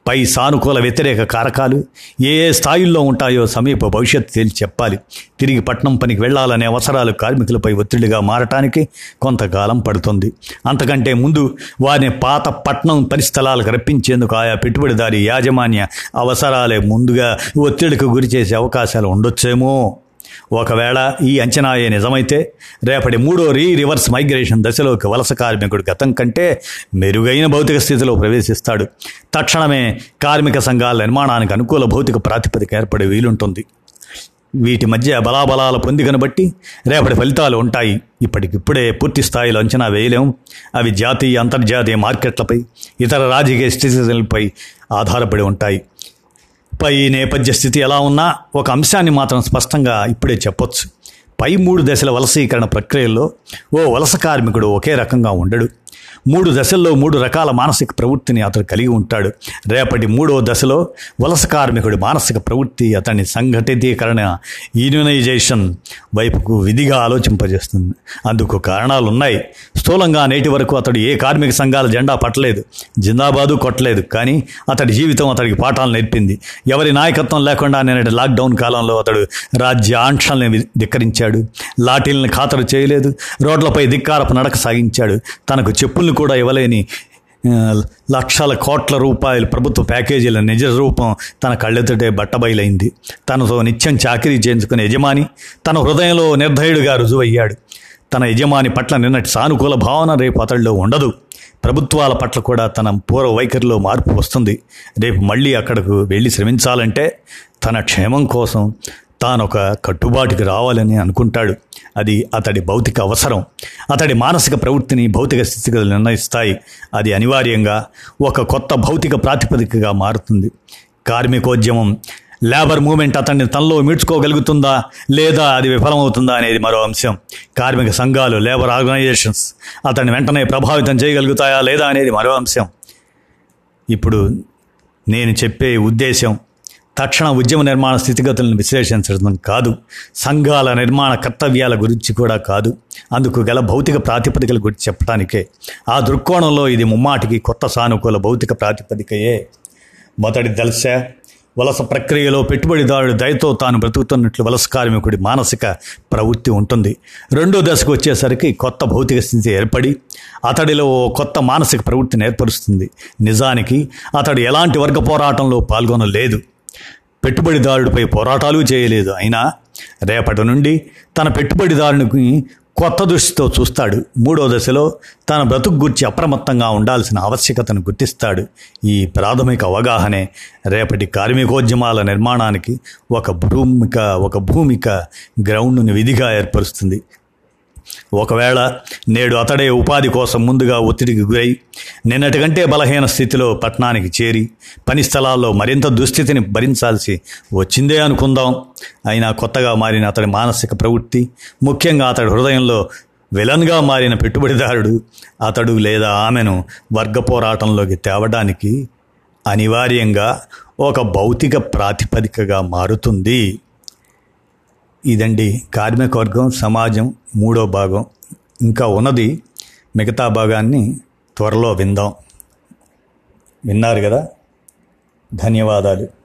పై సానుకూల వ్యతిరేక కారకాలు ఏ ఏ స్థాయిల్లో ఉంటాయో సమీప భవిష్యత్తు తేల్చి చెప్పాలి. తిరిగి పట్నం పనికి వెళ్ళాలనే అవసరాలు కార్మికులపై ఒత్తిడిగా మారటానికి కొంతకాలం పడుతుంది. అంతకంటే ముందు వారిని పాత పట్నం పరిస్థలాలకు రప్పించేందుకు ఆయా పెట్టుబడిదారి యాజమాన్య అవసరాలే ముందుగా ఒత్తిడికి గురి చేసే అవకాశాలు ఉండొచ్చేమో. ఒకవేళ ఈ అంచనాయే నిజమైతే రేపటి మూడో రీ రివర్స్ మైగ్రేషన్ దశలోకి వలస కార్మికుడు గతం కంటే మెరుగైన భౌతిక స్థితిలో ప్రవేశిస్తాడు. తక్షణమే కార్మిక సంఘాల నిర్మాణానికి అనుకూల భౌతిక ప్రాతిపదిక ఏర్పడే వీలుంటుంది. వీటి మధ్య బలాబలాల పొందికను బట్టి రేపటి ఫలితాలు ఉంటాయి. ఇప్పటికిప్పుడే పూర్తి స్థాయిలో అంచనా వేయలేము. అవి జాతీయ అంతర్జాతీయ మార్కెట్లపై ఇతర రాజకీయ స్థితిపై ఆధారపడి ఉంటాయి. పై నేపథ్య స్థితి ఎలా ఉన్నా ఒక అంశాన్ని మాత్రం స్పష్టంగా ఇప్పుడే చెప్పొచ్చు. పై మూడు దశల వలసీకరణ ప్రక్రియల్లో ఓ వలస కార్మికుడు ఒకే రకంగా ఉండడు. మూడు దశల్లో మూడు రకాల మానసిక ప్రవృత్తిని అతడు కలిగి ఉంటాడు. రేపటి మూడో దశలో వలస కార్మికుడి మానసిక ప్రవృత్తి అతని సంఘటితీకరణ యూనియనైజేషన్ వైపుకు విధిగా ఆలోచింపజేస్తుంది. అందుకు కారణాలు ఉన్నాయి స్థూలంగా నేటి వరకు అతడు ఏ కార్మిక సంఘాల జెండా పట్టలేదు. జిందాబాదు కొట్టలేదు. కానీ అతడి జీవితం అతడికి పాఠాలు నేర్పింది. ఎవరి నాయకత్వం లేకుండా నేనటి లాక్డౌన్ కాలంలో అతడు రాజ్య ఆంక్షల్ని ధిక్కరించాడు. లాఠీలను ఖాతరు చేయలేదు. రోడ్లపై ధిక్కారపు నడక సాగించాడు. తనకు చెప్పుల్ని కూడా ఇవ్వలేని లక్షల కోట్ల రూపాయలు ప్రభుత్వ ప్యాకేజీల నిజ రూపం తన కళ్ళెత్తుటే బట్టబయలైంది. తనతో నిత్యం చాకరీ చేయించుకునే యజమాని తన హృదయంలో నిర్ధయుడుగా రుజువయ్యాడు. తన యజమాని పట్ల నిన్నటి సానుకూల భావన రేపు అతడిలో ఉండదు. ప్రభుత్వాల పట్ల కూడా తన పూర్వ వైఖరిలో మార్పు వస్తుంది. రేపు మళ్ళీ అక్కడకు వెళ్ళి శ్రమించాలంటే తన క్షేమం కోసం తానొక కట్టుబాటుకి రావాలని అనుకుంటాడు. అది అతడి భౌతిక అవసరం. అతడి మానసిక ప్రవృత్తిని భౌతిక స్థితిగతులు నిర్ణయిస్తాయి. అది అనివార్యంగా ఒక కొత్త భౌతిక ప్రాతిపదికగా మారుతుంది. కార్మికోద్యమం లేబర్ మూమెంట్ అతన్ని తనలో మీడ్చుకోగలుగుతుందా లేదా అది విఫలమవుతుందా అనేది మరో అంశం. కార్మిక సంఘాలు లేబర్ ఆర్గనైజేషన్స్ అతన్ని వెంటనే ప్రభావితం చేయగలుగుతాయా లేదా అనేది మరో అంశం. ఇప్పుడు నేను చెప్పే ఉద్దేశం తక్షణ ఉద్యమ నిర్మాణ స్థితిగతులను విశ్లేషించడం కాదు సంఘాల నిర్మాణ కర్తవ్యాల గురించి కూడా కాదు. అందుకు గల భౌతిక ప్రాతిపదికల గురించి చెప్పడానికే ఆ దృక్కోణంలో ఇది ముమ్మాటికి కొత్త సానుకూల భౌతిక ప్రాతిపదికయే. మొదటి దశ వలస ప్రక్రియలో పెట్టుబడిదారుడు దయతో తాను బ్రతుకుతున్నట్లు వలస కార్మికుడి మానసిక ప్రవృత్తి ఉంటుంది. రెండో దశకు వచ్చేసరికి కొత్త భౌతిక స్థితి ఏర్పడి అతడిలో కొత్త మానసిక ప్రవృత్తిని ఏర్పరుస్తుంది. నిజానికి అతడు ఎలాంటి వర్గ పోరాటంలో పాల్గొనలేదు. పెట్టుబడిదారుడిపై పోరాటాలు చేయలేదు. అయినా రేపటి నుండి తన పెట్టుబడిదారునికి కొత్త దృష్టితో చూస్తాడు. మూడో దశలో తన బ్రతుకు గుర్చి అప్రమత్తంగా ఉండాల్సిన ఆవశ్యకతను గుర్తిస్తాడు. ఈ ప్రాథమిక అవగాహనే రేపటి కార్మికోద్యమాల నిర్మాణానికి ఒక భూమిక ఒక భూమిక గ్రౌండ్ను విధిగా ఏర్పరుస్తుంది. ఒకవేళ నేడు అతడే ఉపాధి కోసం ముందుగా ఒత్తిడికి గురై నిన్నటి కంటే బలహీన స్థితిలో పట్టణానికి చేరి పని స్థలాల్లో మరింత దుస్థితిని భరించాల్సి వచ్చిందే అనుకుందాం. అయినా కొత్తగా మారిన అతడి మానసిక ప్రవృత్తి ముఖ్యంగా అతడి హృదయంలో విలన్గా మారిన పెట్టుబడిదారుడు అతడు లేదా ఆమెను వర్గ పోరాటంలోకి తేవడానికి అనివార్యంగా ఒక భౌతిక ప్రాతిపదికగా మారుతుంది. ఇదండి కార్మిక వర్గం సమాజం మూడో భాగం. ఇంకా ఉన్నది మిగతా భాగాన్ని త్వరలో విందాం. విన్నారు కదా? ధన్యవాదాలు.